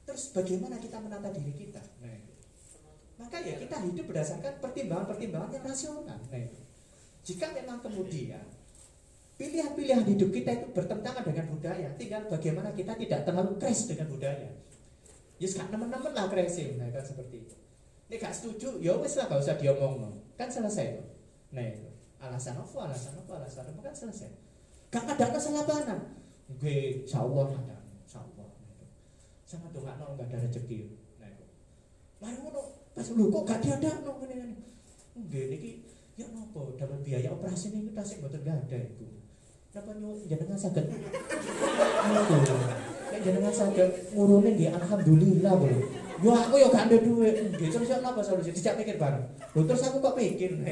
terus bagaimana kita menata diri kita? Nah, maka ya kita hidup berdasarkan pertimbangan-pertimbangan yang rasional. Nah, jika memang kemudian pilihan-pilihan hidup kita itu bertentangan dengan budaya, tinggal bagaimana kita tidak terlalu crash dengan budaya. Ya yes, teman-teman lah crashing, nah kan seperti itu. Ini gak setuju, ya wes lah gak usah diomong no. Kan selesai tuh. Nah itu. Alasan apa, alasan apa, alasan apa kan selesai. Gak ada masalah mana. Gue insya Allah ada, insya Allah. Nah. Sama tuh gak no, gak ada rezeki. Nah itu. Mari ngono, pas lu kok gak ada no ini ini. Gue ini ya nopo dapat biaya operasi ini kita sih betul gak ada itu. Kenapa nyuwun jenengan saged ngono. Nek jenengan saged ngurune nggih alhamdulillah lho. Yo aku yo gak ada duit. Nggih terus yo napa solusi? Dijak pikir bareng. Lho terus aku kok mikir.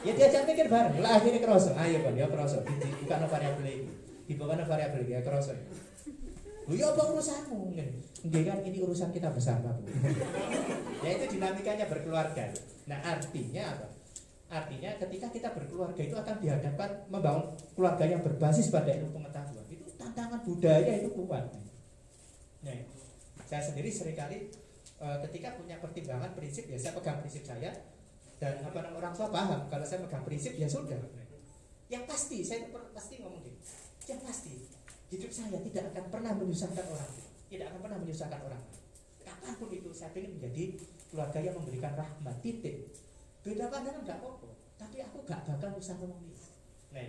Ya diajak mikir bareng. Lah akhirnya kerasa. Ayo kan, ya kerasa. Buka no variabel ini. Dibawa variabel ya kerasa. Lu ya apa urusanmu? Enggak kan ini urusan kita bersama, Bu. ya itu dinamikanya berkeluarga. Nah, artinya apa? Artinya ketika kita berkeluarga itu akan dihadapkan membangun keluarga yang berbasis pada ilmu pengetahuan. Itu tantangan budaya itu kuat. Nah, saya sendiri sering kali e, ketika punya pertimbangan prinsip ya saya pegang prinsip saya dan apa orang tua paham kalau saya pegang prinsip ya sudah. Yang pasti saya itu pasti ngomong gitu. Yang pasti hidup saya tidak akan pernah menyusahkan orang. Tidak akan pernah menyusahkan orang. Kapan pun itu saya ingin menjadi keluarga yang memberikan rahmat titik beda pandangan gak apa-apa. Tapi aku gak bakal usah ngomong ini. Nah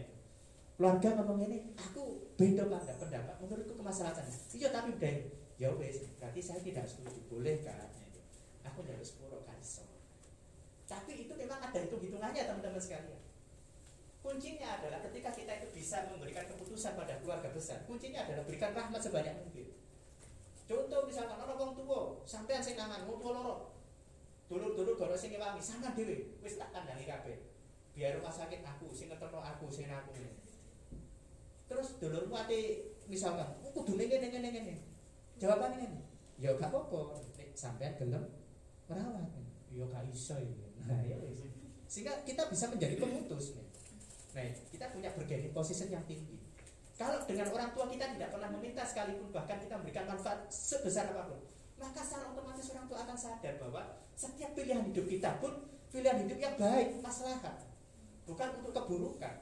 keluarga ngomong ini aku beda pada pendapat. Menurutku kemaslahatan. Iya tapi udah ya wes berarti saya tidak setuju. Boleh kan aku harus pura kaiso tapi itu memang ada hitung hitungannya teman-teman sekalian. Kuncinya adalah ketika kita itu bisa memberikan keputusan pada keluarga besar kuncinya adalah berikan rahmat sebanyak mungkin. Contoh misalkan orang tua sampai yang kangen mau tua lorok dulu-dulu gono sing ngewangi sangan dhewe. Wis tak kandangi kabeh. Biar rumah sakit aku sing ngeterno aku sing aku. Terus dulurmu ate misalkan oh kudu ngene ngene ngene. Jawabannya ngene. Ya gak apa-apa sampean gelem merawat ya gak iso ya. Nah ya sehingga kita bisa menjadi pemutus nih nah kita punya bergening posisi yang tinggi. Kalau dengan orang tua kita tidak pernah meminta sekalipun bahkan kita memberikan manfaat sebesar apa pun maka secara otomatis orang tua akan sadar bahwa setiap pilihan hidup kita pun pilihan hidup yang baik, maslahat, bukan untuk keburukan.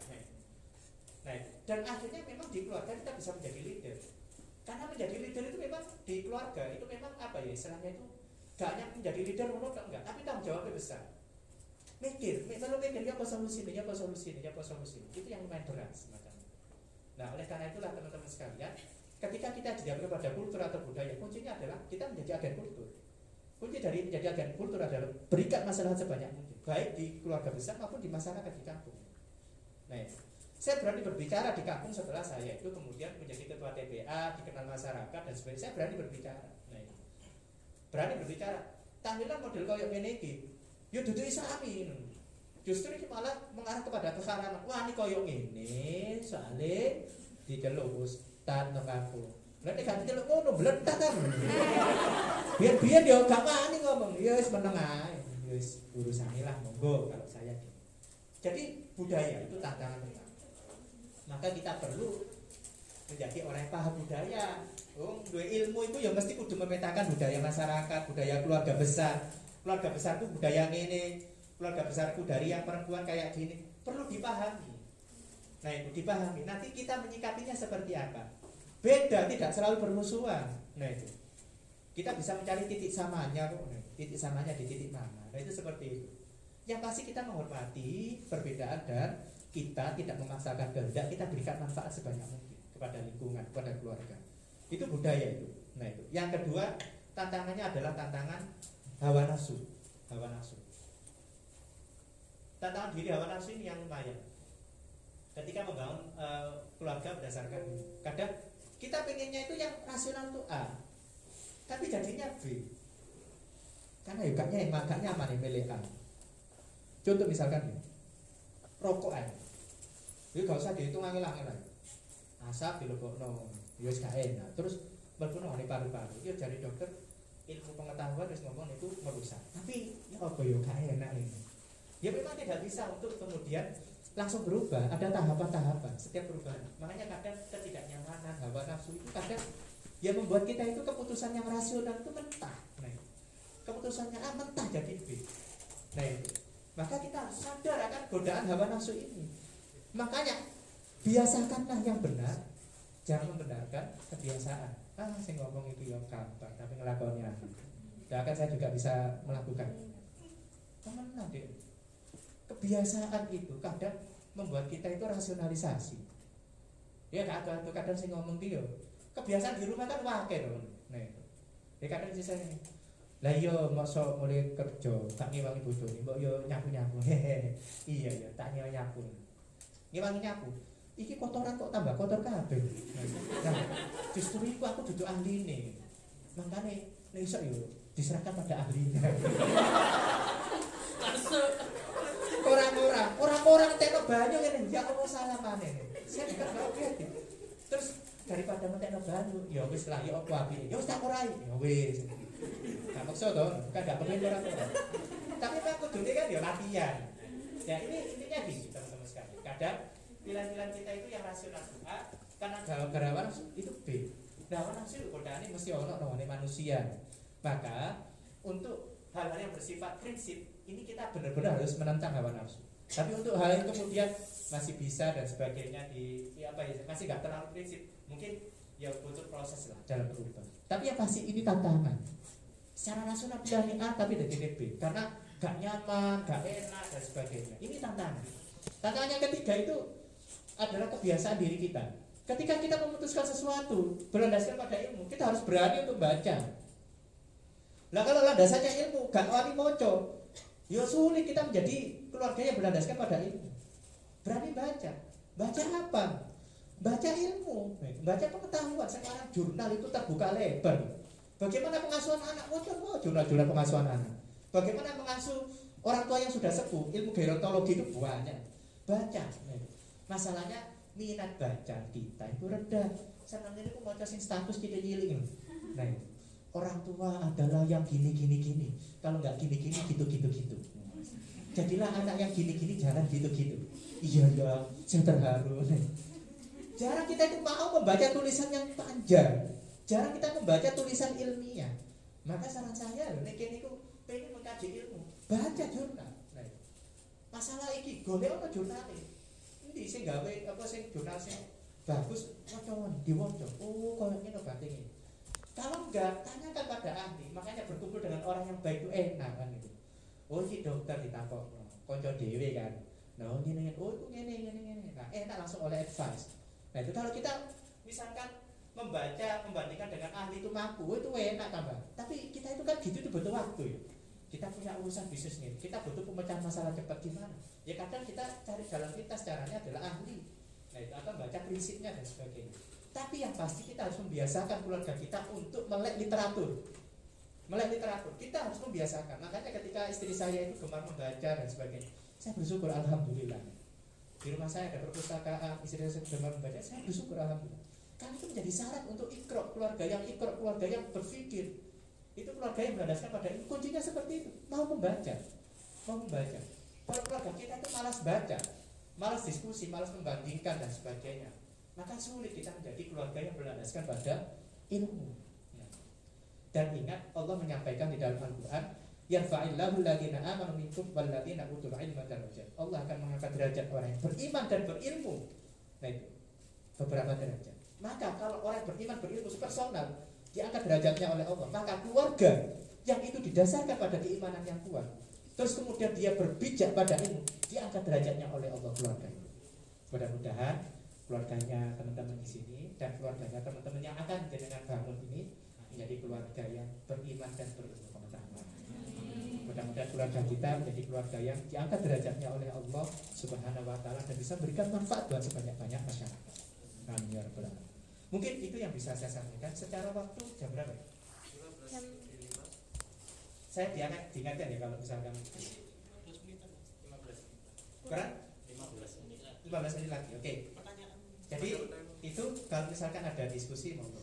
Nah, dan akhirnya memang di keluarga kita bisa menjadi leader. Karena menjadi leader itu memang di keluarga itu memang apa ya istilahnya itu gak hanya menjadi leader menurut enggak, tapi tanggung jawabnya besar. Mikir, kalau mikir ya apa solusi ya apa solusi ya apa solusi itu yang lumayan berat semacam. Nah, oleh karena itulah teman-teman sekalian, Ketika kita didiamkan pada kultur atau budaya, kuncinya adalah kita menjadi agen kultur. Kunci dari menjadi agen kultur adalah berikan masalah sebanyak mungkin, baik di keluarga besar maupun di masyarakat di kampung. Nah, saya berani berbicara di kampung setelah saya itu kemudian menjadi ketua TPA, dikenal masyarakat dan sebagainya. Saya berani berbicara. Nah, berani berbicara. Tahlilan model koyok ini yuk duduk islami. Justru ini malah mengarah kepada keharaman. Wah ini koyok ini soalnya dicelus setan nang aku. Lah nek gak celuk ngono blentak kan. Biar-biar dia gak wani ngomong, ya wis meneng ae. Ya wis urusane lah monggo kalau saya. Jadi budaya itu tantangan kita. Maka kita perlu menjadi orang yang paham budaya. Oh, dua ilmu itu ya mesti kudu memetakan budaya masyarakat, budaya keluarga besar. Keluarga besar itu budaya ini, keluarga besarku dari yang perempuan kayak gini. Perlu dipahami. Nah itu dipahami. Nanti kita menyikapinya seperti apa? Beda, tidak selalu bermusuhan. Nah itu. Kita bisa mencari titik samanya kok. Nah, titik samanya di titik mana. Nah itu seperti itu. Yang pasti kita menghormati perbedaan dan kita tidak memaksakan kehendak, kita berikan manfaat sebanyak mungkin kepada lingkungan, kepada keluarga. Itu budaya itu. Nah itu. Yang kedua, tantangannya adalah tantangan hawa nafsu. Hawa nafsu. Tantangan diri hawa nafsu ini yang lumayan. Ketika membangun uh, keluarga berdasarkan kadang kita pengennya itu yang rasional itu A, tapi jadinya B. Karena yukanya yang makan nyaman yang milih A. Contoh misalkan nih, rokokan. Jadi gak usah dihitung angin-angin lagi. Asap dilebokno, ya gak enak. Terus berpuno di paru-paru. Ya dari dokter ilmu pengetahuan harus ngomong itu merusak. Tapi ya apa ya gak enak ini. Ya memang tidak bisa untuk kemudian langsung berubah ada tahapan-tahapan setiap perubahan. Makanya kadang ketidaknyamanan hawa nafsu itu kadang yang membuat kita itu keputusan yang rasional itu mentah. Nah, keputusannya A mentah jadi B. Nah itu. Maka kita harus sadar akan godaan hawa nafsu ini. Makanya biasakanlah yang benar jangan membenarkan kebiasaan. Ah saya ngomong itu yang gampang tapi ngelakonnya dan akan saya juga bisa melakukan. Teman deh kebiasaan itu kadang membuat kita itu rasionalisasi. Ya kadang tuh kadang sih ngomong dia kebiasaan di rumah kan wakil loh nah ya kadang sih saya lah iya masa mulai kerja tak ngewangi bodoh nih yo nyapu nyapu iya ya tak nyewangi nyapu. Ngewangi nyapu. Iki kotoran kok tambah kotor kabeh. Nah justru itu aku duduk ahli nih makanya nih yo diserahkan pada ahlinya Masuk. Orang-orang orang banyu ngene ya mana nih. Saya gak objektif. Terus daripada mentekno banyu, ya wis lah ya apa api. Ya wis tak. Ya wis. Gak maksa to, kan gak pengen ora to. Tapi Pak kudune kan ya latihan. Ya ini intinya gitu teman-teman sekalian. Kadang pilihan-pilihan kita itu yang rasional A, karena gara-gara itu B. Nah, hawa nafsu godaan ini mesti ono namanya manusia. Maka untuk hal-hal yang bersifat prinsip ini kita benar-benar harus menentang hawa nafsu. Tapi untuk hal yang kemudian masih bisa dan sebagainya di, di apa ya masih nggak terlalu prinsip mungkin ya butuh proses lah dalam berubah. Tapi yang pasti ini tantangan. Secara nasional pilihan A tapi dari B karena gak nyaman, gak enak dan sebagainya. Ini tantangan. Tantangan yang ketiga itu adalah kebiasaan diri kita. Ketika kita memutuskan sesuatu berlandaskan pada ilmu, kita harus berani untuk baca. Lah kalau landasannya ilmu, gak wani moco, ya sulit kita menjadi keluarga yang berlandaskan pada ilmu. Berani baca. Baca apa? Baca ilmu, baca pengetahuan. Sekarang jurnal itu terbuka lebar. Bagaimana pengasuhan anak? Wajar oh, jurnal-jurnal pengasuhan anak. Bagaimana mengasuh orang tua yang sudah sepuh? Ilmu gerontologi itu banyak. Baca. Masalahnya minat baca kita itu rendah. Senang ini aku mau status kita nyiling. Nah, orang tua adalah yang gini gini gini. Kalau nggak gini gini gitu gitu gitu. Jadilah anak yang gini gini jangan gitu gitu. Iya ya, saya terharu. Jarang kita itu mau membaca tulisan yang panjang. Jarang kita membaca tulisan ilmiah. Maka saran saya, nek kene iku pengen mengkaji ilmu, baca jurnal. Nah, masalah iki golek apa jurnal ini? Endi sing gawe apa sing jurnal sing bagus waca diwaca. Oh, koyo ngene ini. Kalau enggak, tanyakan pada ahli. Makanya berkumpul dengan orang yang baik itu enak kan itu. Oh, si dokter ditakok, konco dewe kan. Nah, oh, gini, oh itu gini, gini, gini. Nah, enak langsung oleh advice. Nah, itu kalau kita misalkan membaca, membandingkan dengan ahli itu mampu, oh, itu enak tambah. Tapi kita itu kan gitu itu butuh waktu ya. Kita punya urusan bisnis nih, kita butuh pemecahan masalah cepat gimana? Ya kadang kita cari jalan pintas caranya adalah ahli. Nah, itu akan baca prinsipnya dan sebagainya. Tapi yang pasti kita harus membiasakan keluarga kita untuk melek literatur. Melek literatur, kita harus membiasakan. Makanya ketika istri saya itu gemar membaca dan sebagainya, saya bersyukur alhamdulillah. Di rumah saya ada perpustakaan, istri saya gemar membaca, saya bersyukur alhamdulillah. Karena itu menjadi syarat untuk ikrok keluarga yang ikrok keluarga yang berpikir. Itu keluarga yang berlandaskan pada ini. Kuncinya seperti itu, mau membaca, mau membaca. Kalau keluarga kita itu malas baca, malas diskusi, malas membandingkan dan sebagainya maka sulit kita menjadi keluarga yang berlandaskan pada ilmu. Dan ingat Allah menyampaikan di dalam Al-Quran Yarfa'illahu alladhina amanu minkum walladhina utul ilma darajat. Allah akan mengangkat derajat orang yang beriman dan berilmu. Nah itu beberapa derajat. Maka kalau orang beriman berilmu personal diangkat derajatnya oleh Allah, maka keluarga yang itu didasarkan pada keimanan yang kuat, terus kemudian dia berpijak pada ilmu, diangkat derajatnya oleh Allah keluarga. Mudah-mudahan keluarganya teman-teman di sini dan keluarganya teman-teman yang akan dengan bangun ini menjadi keluarga yang beriman dan berilmu pengetahuan. Mudah-mudahan keluarga kita menjadi keluarga yang diangkat derajatnya oleh Allah Subhanahu wa taala dan bisa memberikan manfaat buat sebanyak-banyak masyarakat. Amin ya rabbal alamin. Mungkin itu yang bisa saya sampaikan secara waktu jam berapa? ya? Jam Saya diangkat diingatkan ya kalau misalkan 15 menit. kurang 15 menit lagi. 15 menit lagi. Oke. Pertanyaan. Jadi itu kalau misalkan ada diskusi monggo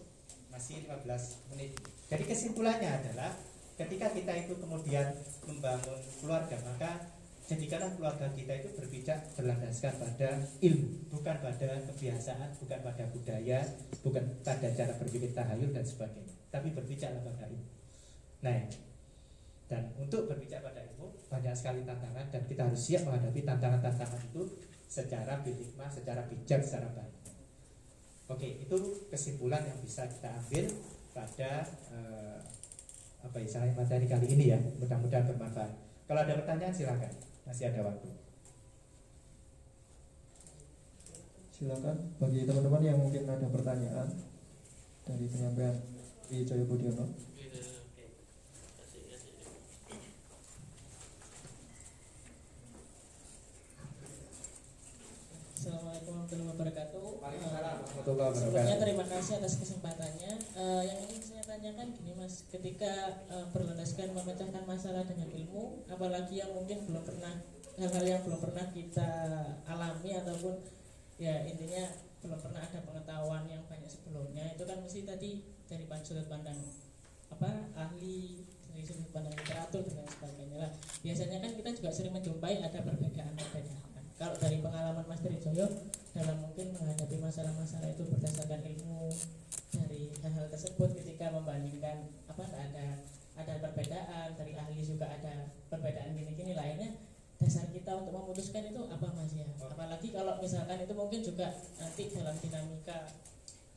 masih 15 menit. Jadi kesimpulannya adalah ketika kita itu kemudian membangun keluarga maka jadikanlah keluarga kita itu berpijak berlandaskan pada ilmu, bukan pada kebiasaan, bukan pada budaya, bukan pada cara berpikir tahayul dan sebagainya, tapi berpijaklah pada ilmu. Nah, dan untuk berpijak pada ilmu banyak sekali tantangan dan kita harus siap menghadapi tantangan-tantangan itu secara bilikmah, secara bijak, secara baik. Oke, itu kesimpulan yang bisa kita ambil pada eh, apa istilahnya materi kali ini ya. Mudah-mudahan bermanfaat. Kalau ada pertanyaan silakan, masih ada waktu. Silakan bagi teman-teman yang mungkin ada pertanyaan dari penyampaian Wijaya Budiono. Gitu, oke. Kasih, kasih. Assalamualaikum warahmatullahi wabarakatuh. Eh, Sebelumnya wabarakatuh. terima kasih atas kesempatannya. Eh, yang ingin saya tanyakan gini mas, ketika eh, berlandaskan memecahkan masalah dengan ilmu, apalagi yang mungkin belum pernah hal-hal yang belum pernah kita alami ataupun ya intinya belum pernah ada pengetahuan yang banyak sebelumnya itu kan mesti tadi dari sudut pandang apa ahli dari sudut pandang literatur dan lain sebagainya lah biasanya kan kita juga sering menjumpai ada perbedaan-perbedaan kalau dari pengalaman Mas Trijoyo dalam mungkin menghadapi masalah-masalah itu berdasarkan ilmu dari hal-hal tersebut ketika membandingkan apa ada ada perbedaan dari ahli juga ada perbedaan gini-gini lainnya dasar kita untuk memutuskan itu apa mas ya? Apalagi kalau misalkan itu mungkin juga nanti dalam dinamika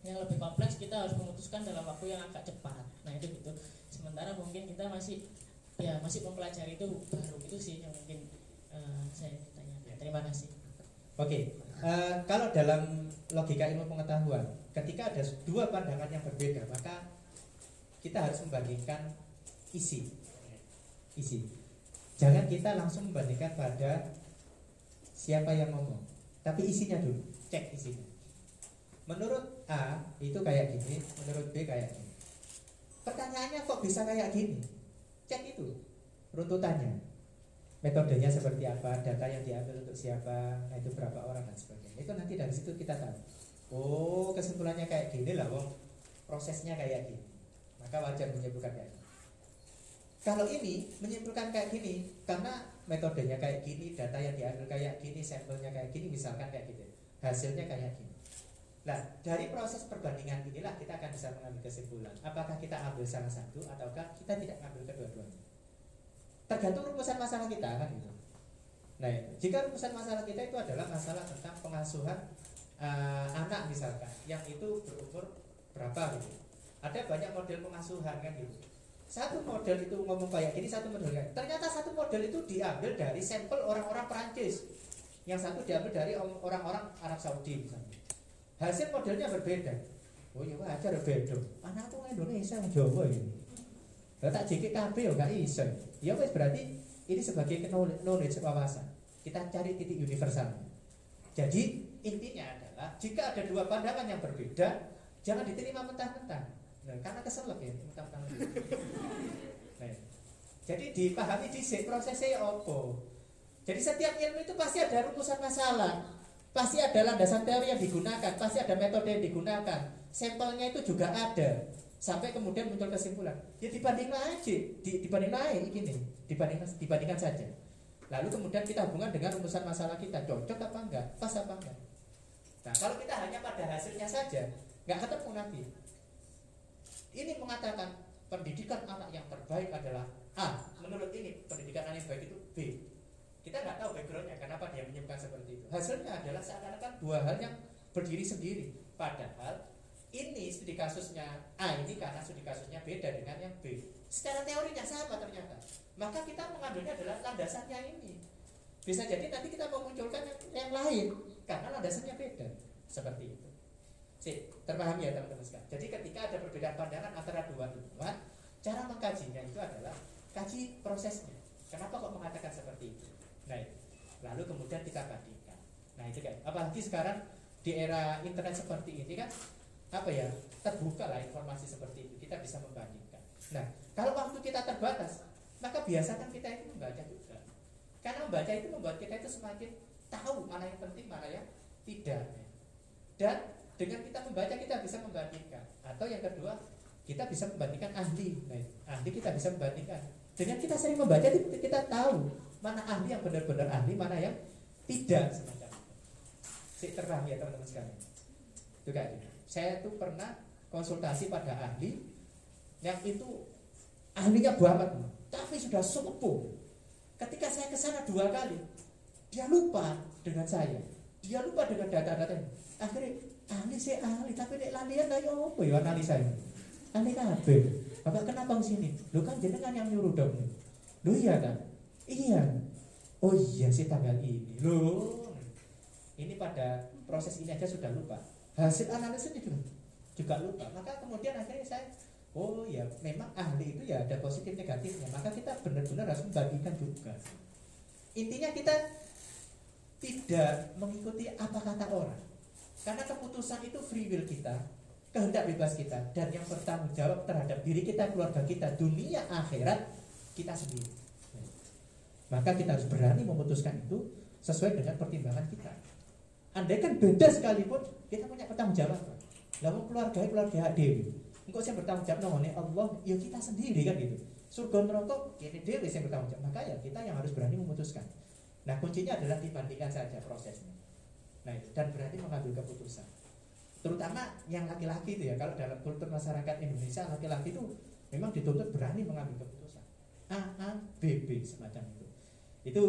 yang lebih kompleks kita harus memutuskan dalam waktu yang agak cepat. Nah itu gitu. Sementara mungkin kita masih ya masih mempelajari itu baru itu sih yang mungkin eh, saya terima kasih Oke, eh, kalau dalam logika ilmu pengetahuan, ketika ada dua pandangan yang berbeda, maka kita harus membandingkan isi, isi. Jangan kita langsung membandingkan pada siapa yang ngomong, tapi isinya dulu, cek isinya. Menurut A itu kayak gini, menurut B kayak gini. Pertanyaannya kok bisa kayak gini? Cek itu runtutannya metodenya seperti apa, data yang diambil untuk siapa, nah itu berapa orang dan sebagainya. Itu nanti dari situ kita tahu. Oh, kesimpulannya kayak gini lah, wong prosesnya kayak gini. Maka wajar menyimpulkan kayak gini. Kalau ini menyimpulkan kayak gini, karena metodenya kayak gini, data yang diambil kayak gini, sampelnya kayak gini, misalkan kayak gitu, hasilnya kayak gini. Nah, dari proses perbandingan inilah kita akan bisa mengambil kesimpulan. Apakah kita ambil salah satu ataukah kita tidak ambil kedua-duanya tergantung rumusan masalah kita kan gitu. Nah, jika rumusan masalah kita itu adalah masalah tentang pengasuhan eh, anak misalkan, yang itu berumur berapa gitu. Ada banyak model pengasuhan kan gitu. Satu model itu ngomong kayak gini, satu model kayak Ternyata satu model itu diambil dari sampel orang-orang Perancis. Yang satu diambil dari orang-orang Arab Saudi misalnya. Hasil modelnya berbeda. Oh iya wajar beda. Anak tuh Indonesia Jawa ini. Lah tak jeki kabeh ya gak iso. Ya wis berarti ini sebagai knowledge wawasan. Kita cari titik universal. Jadi intinya adalah jika ada dua pandangan yang berbeda, jangan diterima mentah-mentah. Nah, karena keselak ya mentah-mentah. Nah, jadi dipahami di prosesnya apa. Jadi setiap ilmu itu pasti ada rumusan masalah. Pasti ada landasan teori yang digunakan, pasti ada metode yang digunakan. Sampelnya itu juga ada sampai kemudian muncul kesimpulan. Ya dibandingkan aja di, dibanding naik gini dibandingkan dibandingkan saja. Lalu kemudian kita hubungan dengan rumusan masalah kita. Cocok apa enggak? Pas apa enggak? Nah kalau kita hanya pada hasilnya saja nggak ketemu nanti ini mengatakan pendidikan anak yang terbaik adalah A. Menurut ini pendidikan anak yang baik itu B. Kita nggak tahu backgroundnya kenapa dia menyimpulkan seperti itu. Hasilnya adalah seakan-akan dua hal yang berdiri sendiri. Padahal ini studi kasusnya A ini karena studi kasusnya beda dengan yang B. Secara teorinya sama ternyata. Maka kita mengambilnya adalah landasannya ini. Bisa jadi nanti kita memunculkan yang, yang lain karena landasannya beda. Seperti itu. Si, terpahami ya teman-teman sekalian. Jadi ketika ada perbedaan pandangan antara dua ilmuwan, cara mengkajinya itu adalah kaji prosesnya. Kenapa kok mengatakan seperti itu? Nah, lalu kemudian kita bandingkan. Nah, itu kan. Apalagi sekarang di era internet seperti ini kan apa ya terbuka lah informasi seperti itu kita bisa membandingkan. Nah kalau waktu kita terbatas maka biasakan kita itu membaca juga. Karena membaca itu membuat kita itu semakin tahu mana yang penting mana yang tidak. Dan dengan kita membaca kita bisa membandingkan. Atau yang kedua kita bisa membandingkan ahli. Nah, ahli kita bisa membandingkan. Dengan kita sering membaca kita tahu mana ahli yang benar-benar ahli mana yang tidak semacam itu. Si terang ya teman-teman sekalian. Itu kayak gitu saya tuh pernah konsultasi pada ahli yang itu ahlinya banget tapi sudah sepuh ketika saya ke sana dua kali dia lupa dengan saya. Dia lupa dengan data-data akhirnya ahli saya ahli tapi nek lalian ayo apa ya analisa ini? Ahli kabeh. Bapak kenapa ke sini? Lu kan jenengan yang nyuruh dong lu iya kan iya. Oh iya sih tanggal ini. Loh. Ini pada proses ini aja sudah lupa hasil analisis itu juga lupa. Maka kemudian akhirnya saya oh ya memang ahli itu ya ada positif negatifnya. Maka kita benar-benar harus membagikan juga. Intinya kita tidak mengikuti apa kata orang. Karena keputusan itu free will kita kehendak bebas kita dan yang bertanggung jawab terhadap diri kita keluarga kita dunia akhirat kita sendiri. Maka kita harus berani memutuskan itu sesuai dengan pertimbangan kita. Andai kan beda sekalipun kita punya bertanggung jawab. Lalu keluarga keluarga dewi. Engkau yang bertanggung jawab namanya Allah, ya kita sendiri kan gitu. Surga neraka ini dewi yang bertanggung jawab. Maka ya kita yang harus berani memutuskan. Nah kuncinya adalah dibandingkan saja prosesnya. Nah itu dan berani mengambil keputusan. Terutama yang laki-laki itu ya kalau dalam kultur masyarakat Indonesia laki-laki itu memang dituntut berani mengambil keputusan. A A B B semacam itu. Itu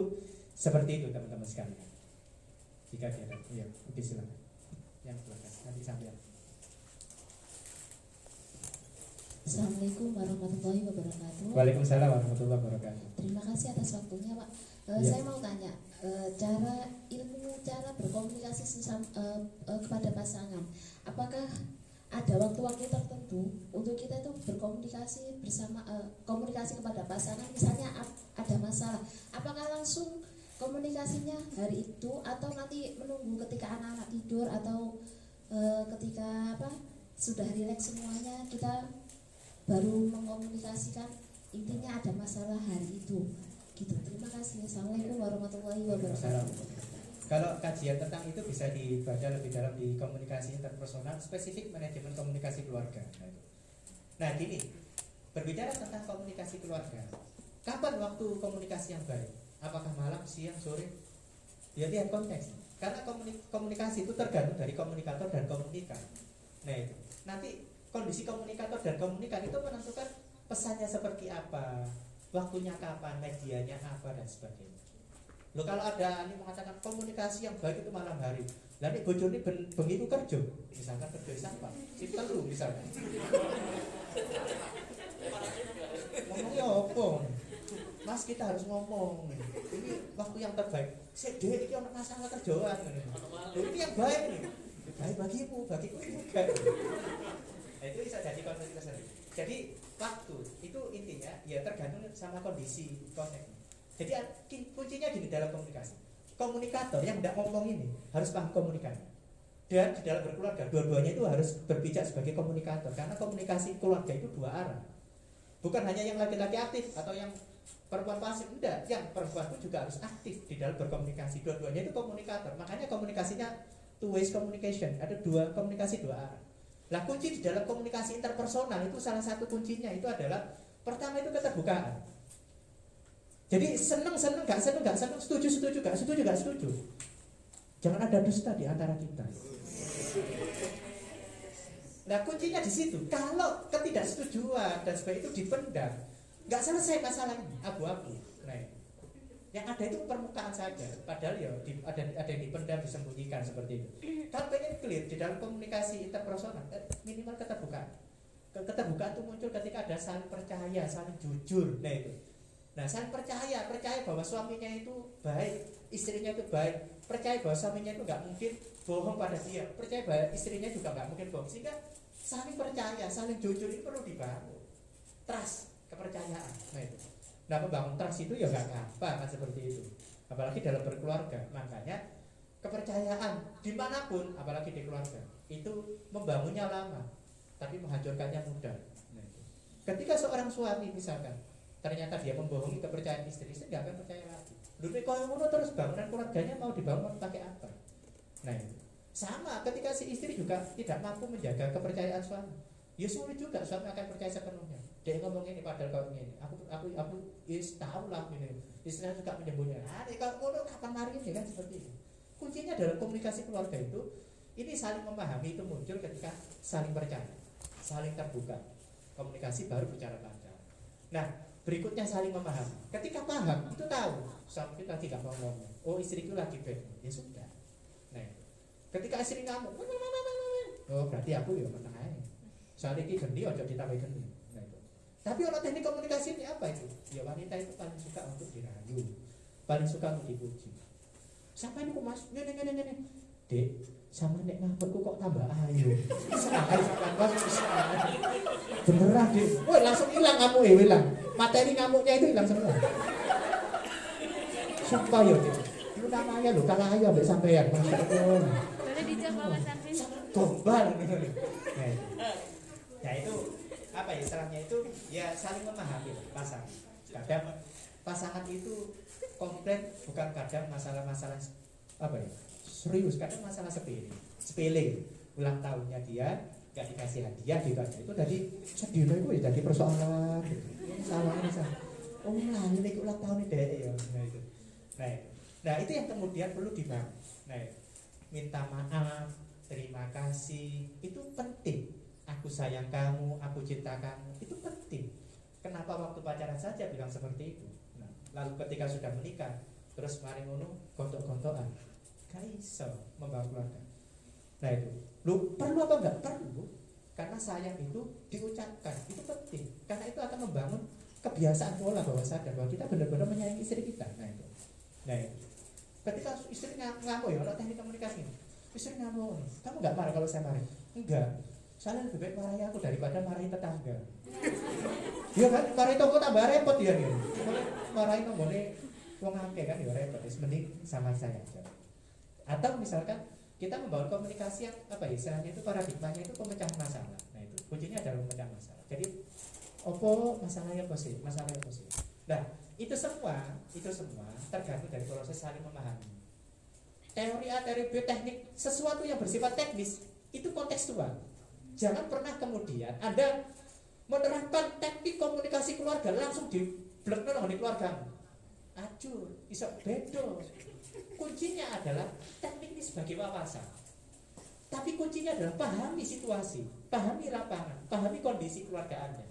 seperti itu teman-teman sekalian. Jika ada, ya, oke silakan. Yang silakan. Nanti sampai. Assalamualaikum warahmatullahi wabarakatuh. Waalaikumsalam warahmatullahi wabarakatuh. Terima kasih atas waktunya, Pak. Eh, Ya. Saya mau tanya, eh, cara ilmu cara berkomunikasi sesam, eh, eh, kepada pasangan, apakah ada waktu-waktu tertentu untuk kita itu berkomunikasi bersama eh, komunikasi kepada pasangan, misalnya ap- ada masalah, apakah langsung komunikasinya hari itu atau nanti menunggu ketika anak-anak tidur atau eh, ketika apa sudah rileks semuanya kita baru mengkomunikasikan intinya ada masalah hari itu. Gitu. Terima kasih. Assalamualaikum warahmatullahi wabarakatuh. Kalau kajian tentang itu bisa dibaca lebih dalam di komunikasi interpersonal, spesifik manajemen komunikasi keluarga. Nah gini, berbicara tentang komunikasi keluarga, kapan waktu komunikasi yang baik? Apakah malam, siang, sore? Ya lihat konteks. Karena komuni- komunikasi itu tergantung dari komunikator dan komunikan. Nah itu. Nanti kondisi komunikator dan komunikan itu menentukan pesannya seperti apa, waktunya kapan, medianya apa dan sebagainya. Lo kalau ada ini mengatakan komunikasi yang baik itu malam hari. Lah nek bojone ben bengi ku kerja, misalkan kerja siapa? Si telu misalkan. Ngomongnya apa? Mas kita harus ngomong. Ini waktu yang terbaik. Sik dek iki ono masalah kerjaan. Ini yang baik nih. Baik bagimu, bagiku juga. Nah, itu bisa jadi konsep tersendiri. Jadi waktu itu intinya ya tergantung sama kondisi konteks. Jadi kuncinya di dalam komunikasi. Komunikator yang tidak ngomong ini harus paham komunikasi. Dan di dalam berkeluarga dua-duanya itu harus berpijak sebagai komunikator karena komunikasi keluarga itu dua arah. Bukan hanya yang laki-laki aktif atau yang perempuan pasif enggak, yang perempuan pun juga harus aktif di dalam berkomunikasi. Dua-duanya itu komunikator. Makanya komunikasinya two ways communication, ada dua komunikasi dua arah. Lah kunci di dalam komunikasi interpersonal itu salah satu kuncinya itu adalah pertama itu keterbukaan. Jadi seneng seneng gak seneng gak seneng setuju setuju gak setuju gak setuju. Jangan ada dusta di antara kita. Nah kuncinya di situ. Kalau ketidaksetujuan dan sebagainya itu dipendam, nggak selesai masalahnya abu-abu. Nah, yang ada itu permukaan saja. Padahal ya di- ada ada yang dipendam disembunyikan seperti itu. Kalau pengen clear di dalam komunikasi interpersonal, eh, minimal keterbukaan. Ke- Keterbukaan itu muncul ketika ada saling percaya, saling jujur. Nah itu. Nah saling percaya, percaya bahwa suaminya itu baik, istrinya itu baik, percaya bahwa suaminya itu nggak mungkin bohong pada dia, percaya bahwa istrinya juga nggak mungkin bohong. Sehingga saling percaya, saling jujur itu perlu dibangun. Trust, kepercayaan. Nah itu. Nah membangun trust itu ya nggak gampang kan seperti itu. Apalagi dalam berkeluarga. Makanya kepercayaan di mana pun, apalagi di keluarga, itu membangunnya lama, tapi menghancurkannya mudah. Nah, itu. Ketika seorang suami misalkan ternyata dia membohongi kepercayaan istri, istri nggak akan percaya lagi. Lu ngono terus bangunan keluarganya mau dibangun pakai apa? Nah itu. Sama ketika si istri juga tidak mampu menjaga kepercayaan suami. Ya sulit juga suami akan percaya sepenuhnya. Dia ngomong ini padahal kau ini. Aku aku aku is tahu lah ini. Istrinya juga menyembunyikan. Ah, kalau ngono kapan mari ini kan seperti itu. Kuncinya dalam komunikasi keluarga itu ini saling memahami itu muncul ketika saling percaya, saling terbuka. Komunikasi baru bicara panjang. Nah, berikutnya saling memahami. Ketika paham, itu tahu suami kita tidak mau ngomong. Oh, istriku lagi mood. Ya sudah. Nah, ketika istri ngamuk, oh berarti aku ya menang aja. Soal ini geni, ojo ditambah geni. Itu. Tapi orang teknik komunikasi ini apa itu? Ya wanita itu paling suka untuk dirayu, paling suka untuk dipuji. Sampai ini kok mas, ini ini ini Dek, sama nek ngambekku kok tambah ayu. Sekali sampai mas. Beneran deh. Woi langsung hilang kamu ya hilang. Materi ngamuknya itu hilang semua. Sumpah ya deh. Lu namanya lu kalah ayu ambek sampean. Masya Allah. Boleh dijawab Mas Arvin? Gombal gitu. Nah, itu. Itu apa ya istilahnya itu? Ya saling memahami pasangan. Kadang pasangan itu komplain bukan kadang masalah-masalah apa ya serius. Kadang masalah sepele sepele ulang tahunnya dia gak dikasih hadiah gitu aja. Itu tadi sedih lah itu ya jadi persoalan gitu. salah ini salah. Oh lah ini ulang tahun deh ya nah itu. Nah, nah itu yang kemudian perlu dibangun nah minta maaf terima kasih itu penting aku sayang kamu aku cinta kamu. Itu penting. Kenapa waktu pacaran saja bilang seperti itu? Nah, lalu ketika sudah menikah terus mari ngono gontok-gontokan. Gak membangun keluarga. Nah itu. Lu perlu apa enggak? Perlu karena sayang itu diucapkan. Itu penting. Karena itu akan membangun kebiasaan pola bahwa sadar bahwa kita benar-benar menyayangi istri kita. Nah itu. Nah itu. Ketika istri ng- ngamuk ya orang teknik komunikasi. Istri ngamuk kamu nggak marah kalau saya marah? Enggak saya lebih baik marahi aku daripada marahi tetangga Iya kan, marahi toko tambah repot ya nih. Marahi nomornya wong akeh kan ya repot. Mending sama saya. Atau misalkan kita membangun komunikasi yang apa ya istilahnya itu paradigmanya itu pemecahan masalah. Nah itu kuncinya adalah pemecahan masalah. Jadi opo masalahnya sih? Masalahnya sih? Nah itu semua itu semua tergantung dari proses saling memahami. Teori A, teori B, teknik sesuatu yang bersifat teknis itu kontekstual. Jangan pernah kemudian Anda menerapkan teknik komunikasi keluarga langsung di blek di keluarga. Acur, iso bedo. Kuncinya adalah teknik ini sebagai wawasan. Tapi kuncinya adalah pahami situasi, pahami lapangan, pahami kondisi keluarga Anda,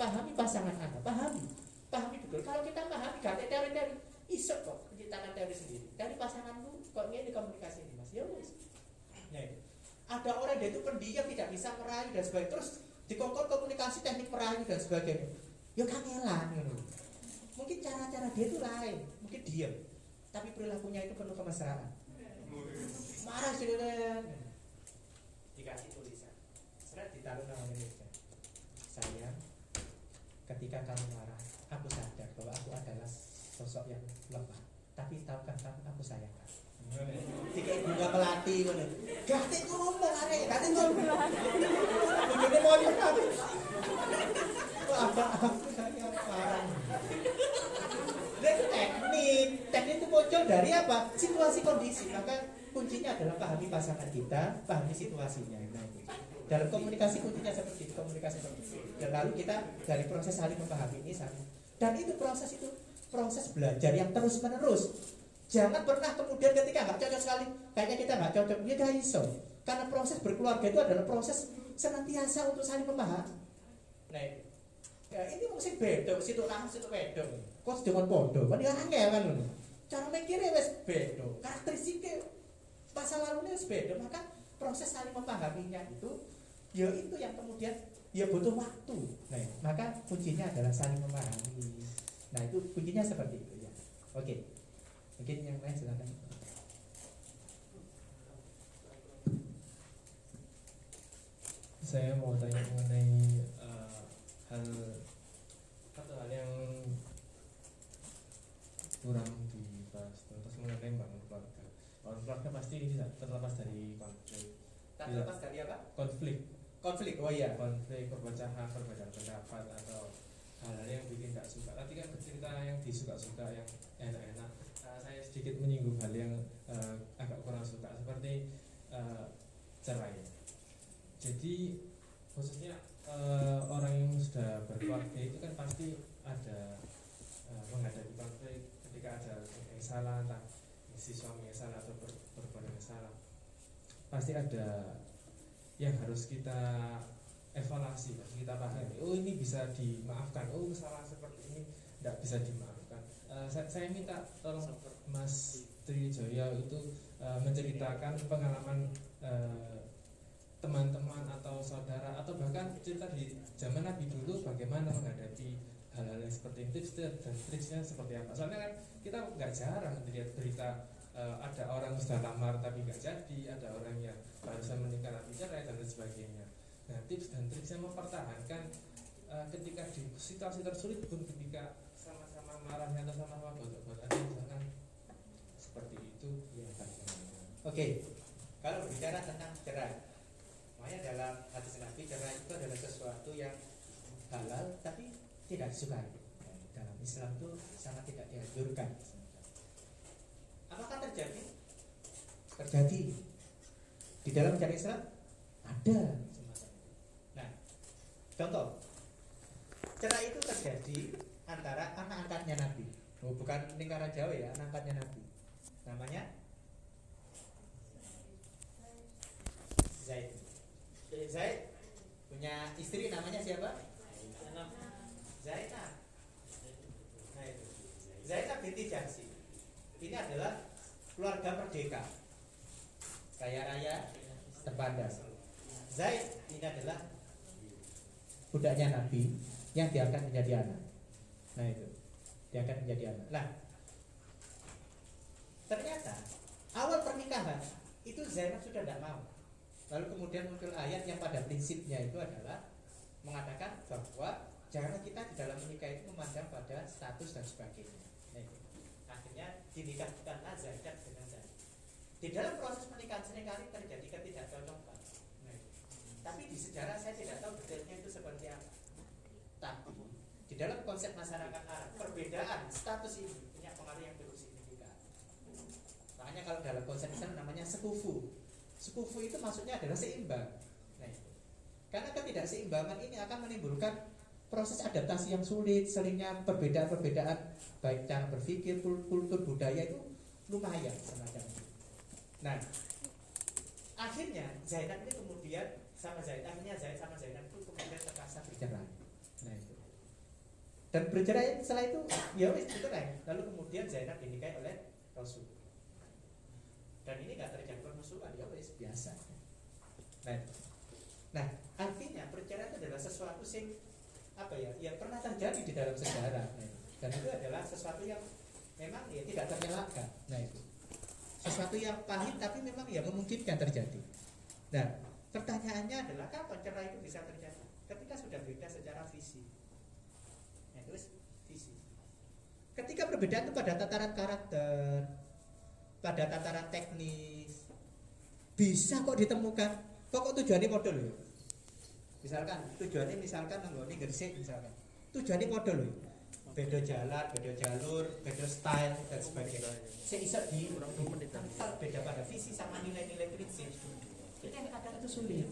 pahami pasangan Anda, pahami, pahami betul. Kalau kita pahami gak teori-teori, iso kok menciptakan teori sendiri. Dari pasanganmu kok ini komunikasi ini mas, ya. Ya. Ada orang dia itu pendiam tidak bisa merayu dan sebagainya. Terus dikongkon komunikasi teknik merayu dan sebagainya. Ya kangelan gitu. mungkin cara-cara dia itu lain mungkin diam. Tapi perilakunya itu penuh kemesraan. Marah sih dikasih tulisan. Seret ditaruh nama Indonesia. Sayang ketika kamu marah aku sadar bahwa aku adalah sosok yang lemah. Tapi tahukah kamu aku sayang kamu Tiga bunga melati ngono. Gate ngomong arek, gate ngomong. Bojone moyo kabeh. Apa aku sayang parang. Dan teknik, teknik itu muncul dari apa? Situasi kondisi. Maka kuncinya adalah pahami pasangan kita, pahami situasinya. Nah. Dalam komunikasi kuncinya seperti itu, komunikasi itu. Dan lalu kita dari proses saling memahami ini saling. Dan itu proses itu proses belajar yang terus menerus Jangan pernah kemudian ketika nggak cocok sekali, kayaknya kita nggak cocok, dia gak iso. Karena proses berkeluarga itu adalah proses senantiasa untuk saling memahami. Nah, ya ini mesti beda, situ lanang, situ beda. Kok dengan podo, kan ya angel kan. Cara mikirnya wes beda, karakteristiknya masa lalunya wes beda, maka proses saling memahaminya itu, ya itu yang kemudian ya butuh waktu. Nah, maka kuncinya adalah saling memahami. Nah, itu kuncinya seperti itu ya. Oke. Mungkin yang lain silakan. saya mau tanya mengenai eh, hal satu hal yang kurang dibahas terus mengenai bangun keluarga bangun keluarga pasti tidak terlepas dari konflik Tak Iya. lepas dari apa? konflik Konflik. Oh iya. konflik perpecahan perbedaan pendapat atau hal-hal yang bikin gak suka tadi kan cerita yang disuka-suka yang enak-enak sedikit menyinggung hal yang eh, agak kurang suka seperti eh, cerai. Jadi khususnya eh, orang yang sudah berkeluarga itu kan pasti ada eh, menghadapi konflik ketika ada yang salah entah si suami yang salah atau ber, berbuat yang salah. Pasti ada yang harus kita evaluasi harus kita pahami. Oh ini bisa dimaafkan. Oh salah seperti ini tidak bisa dimaafkan Eh, saya, saya minta tolong Mas Trijoyo itu eh, menceritakan pengalaman eh, teman-teman atau saudara atau bahkan cerita di zaman Nabi dulu bagaimana menghadapi hal-hal yang seperti ini tips dan triksnya seperti apa. Soalnya kan kita nggak jarang lihat berita eh, ada orang sudah lamar tapi nggak jadi ada orang yang barusan menikah tapi cerai dan sebagainya. Nah tips dan triksnya mempertahankan eh, ketika di situasi tersulit pun ketika marahnya atau sama gotok-gotokan misalkan seperti itu. Ya oke. Okay. kalau bicara tentang cerai makanya dalam hadis nabi cerai itu adalah sesuatu yang halal tapi tidak disukai. Dalam Islam itu sangat tidak dianjurkan. Apakah terjadi? Terjadi. Di dalam cara Islam ada. Nah contoh. Cerai itu terjadi antara anak angkatnya Nabi. Oh, bukan lingkaran Jawa ya, anak angkatnya Nabi. Namanya Zaid. Zaid punya istri namanya siapa? Zainab. Nah itu. Zainab binti. Ini adalah keluarga merdeka. Kaya raya, terpandang. Zaid ini adalah budaknya Nabi yang diangkat menjadi anak. Nah itu, diangkat menjadi anak. Nah, ternyata awal pernikahan itu Zainab sudah tidak mau. Lalu kemudian muncul ayat yang pada prinsipnya itu adalah mengatakan bahwa jangan kita di dalam menikah itu memandang pada status dan sebagainya. Nah, itu. akhirnya dinikahkanlah Zainab dengan Zaid. Di dalam proses pernikahan sering kali terjadi ketidakcocokan. Nah, tapi di sejarah saya tidak tahu itu seperti apa. Tapi dalam konsep masyarakat Arab perbedaan status ini punya pengaruh yang cukup signifikan. Makanya kalau dalam konsep Islam namanya sekufu. Sekufu itu maksudnya adalah seimbang. Nah. Karena ketidakseimbangan ini akan menimbulkan proses adaptasi yang sulit, seringnya perbedaan-perbedaan baik cara berpikir, kul- kultur budaya itu lumayan semacam itu. Nah, akhirnya Zainab ini kemudian sama Zaid, akhirnya Zaid sama Zainab itu kemudian terpaksa bercerai. Dan bercerai setelah itu ya wis bercerai. Lalu kemudian Zainab dinikahi oleh Rasul. Dan ini nggak terjadi permusuhan, ya wis biasa. Nah, nah artinya perceraian adalah sesuatu sing apa ya yang pernah terjadi di dalam sejarah nah, dan itu adalah sesuatu yang memang ya tidak terelakkan nah itu sesuatu yang pahit tapi memang ya memungkinkan terjadi nah pertanyaannya adalah kapan cerai itu bisa terjadi ketika sudah beda secara visi nah, terus visi ketika perbedaan itu pada tataran karakter pada tataran teknis bisa kok ditemukan kok kok tujuannya model ya misalkan tujuannya misalkan nenggoni gresik misalkan tujuannya model loh beda jalan, beda jalur, beda style dan sebagainya. Saya bisa di tanpa beda pada visi sama nilai-nilai prinsip. Itu yang kadang itu sulit.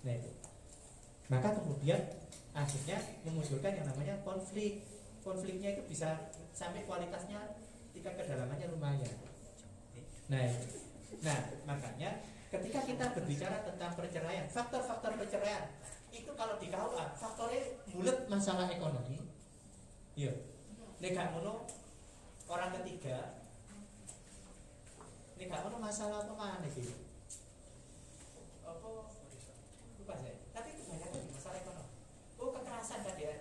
Nah, itu. Maka kemudian akhirnya memunculkan yang namanya konflik konfliknya itu bisa sampai kualitasnya tingkat kedalamannya lumayan. Nah nah makanya ketika kita berbicara tentang perceraian faktor-faktor perceraian itu kalau di KUA faktornya bulat masalah ekonomi. Iya. Nikah mono orang ketiga nikah mono masalah apa mana gitu apa? Lupa saya. Tapi kebanyakan masalah ekonomi. Oh kekerasan tadi ya.